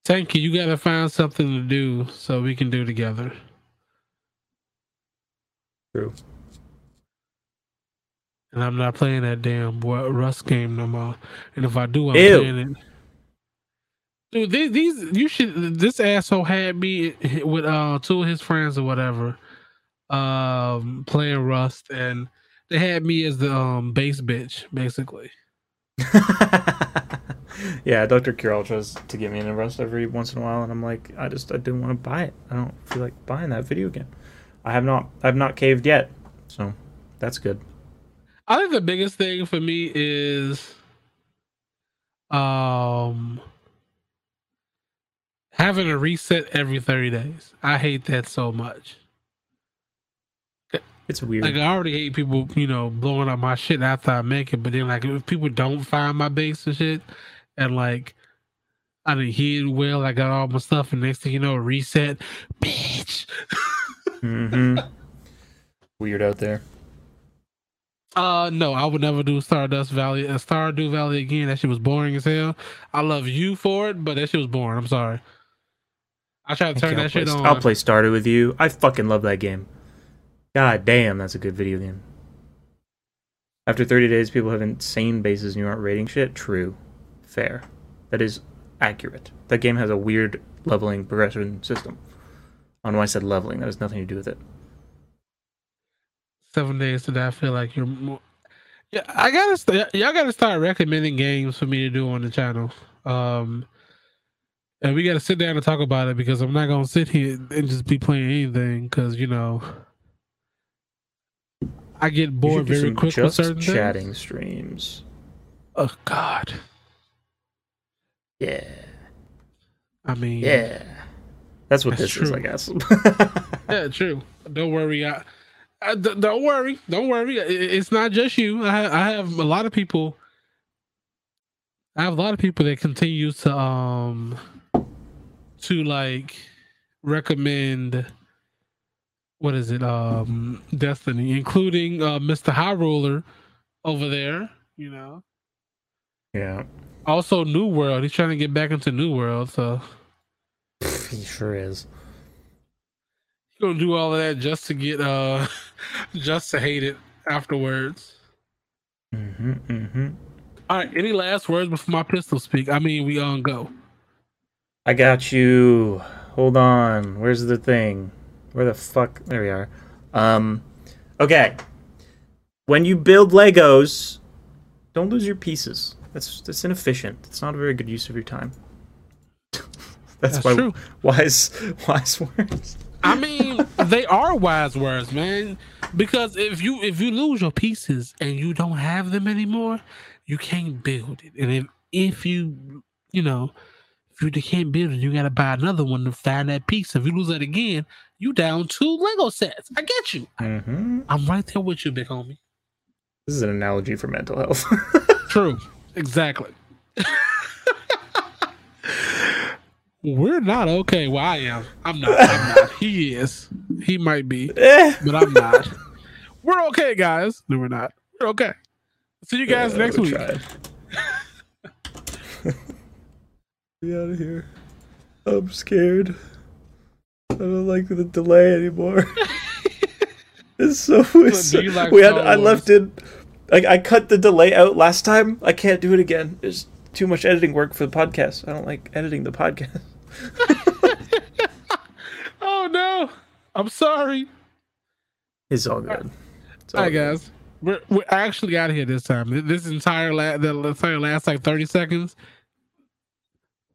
Tanky, you You gotta find something to do so we can do together. True. And I'm not playing that damn boy Rust game no more. And if I do, I'm Ew. playing it. Dude, these, these you should. This asshole had me with uh two of his friends or whatever, um, playing Rust, and they had me as the um base bitch basically. yeah, Dr. Curel tries to get me an Rust every once in a while, and I'm like, I just I didn't want to buy it. I don't feel like buying that video game. I have not I've not caved yet, so that's good. I think the biggest thing for me is um having a reset every 30 days. I hate that so much. It's weird. Like I already hate people, you know, blowing up my shit after I make it, but then like if people don't find my base and shit and like I didn't hid well, I got all my stuff and next thing you know, reset. Bitch. mm-hmm. Weird out there. Uh no, I would never do Stardust Valley uh, Stardew Valley again. That shit was boring as hell. I love you for it, but that shit was boring. I'm sorry. I tried to turn Okay, that shit play, on. I'll play Stardew with you. I fucking love that game. God damn, that's a good video game. After 30 days, people have insane bases and you aren't rating shit. True. Fair. That is accurate. That game has a weird leveling progression system. Know why I said leveling. That has nothing to do with it. Seven days to die. I feel like you're more. Yeah, I gotta. St- y'all gotta start recommending games for me to do on the channel. Um, and we gotta sit down and talk about it because I'm not gonna sit here and just be playing anything because you know I get bored very quick with certain chatting things. streams. Oh God. Yeah. I mean, Yeah. That's what That's this is, I guess. Yeah, true. Don't worry. I, I d- don't worry. Don't worry. It's not just you. I have, I have a lot of people. I have a lot of people that continue to um to like recommend what is it um Destiny, including uh Mr. High Roller over there. You know, yeah. Also New World. He's trying to get back into New World, so He sure is. he's gonna do all of that just to get uh just to hate it afterwards. Mm-hmm, mm-hmm. All right. Any last words before my pistol speak? I mean, we on go. I got you. Hold on. Where's the thing? Where the fuck? There we are. Um, okay. When you build Legos, don't lose your pieces. That's that's inefficient. It's not a very good use of your time. that's, That's why true. wise wise words. I mean, they are wise words, man. Because if you if you lose your pieces and you don't have them anymore, you can't build it. And if if you you know if you can't build it, you gotta buy another one to find that piece. If you lose it again, you down two Lego sets. I get you. Mm-hmm. I'm right there with you, big homie. This is an analogy for mental health. True. Exactly. We're not okay. Well, I am. I'm not. I'm not. He is. He might be, Eh. but I'm not. We're okay, guys. No, we're not. We're okay. See you guys Uh, next week. tried. Get out of here. I'm scared. I don't like the delay anymore. it's so. It's like we had. Star I left it. I, I cut the delay out last time. I can't do it again. There's too much editing work for the podcast. I don't like editing the podcast. Oh no! I'm sorry. It's all good. It's All right, good. guys. We're we're actually out of here this time. This entire la- the entire last like 30 seconds.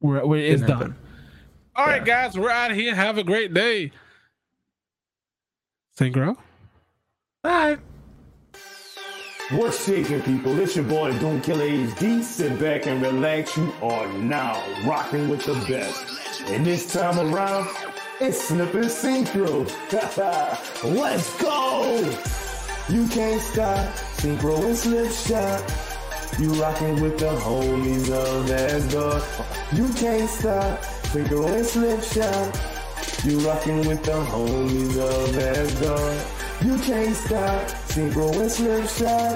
We're, we're it's Didn't done. happen. All right, Yeah. guys. We're out of here. Have a great day. Syncro. Bye. What's shaking, people? It's your boy Don't Kill HD. Sit back and relax. You are now rocking with the best. And this time around, it's Snip and Syncro. Let's go! You can't stop. Syncro and Slip Shock. You rockin' with the homies of Asgard. You can't stop. Syncro and Slip Shock. You rockin' with the homies of Asgard. You can't stop. Syncro and Slip Shock.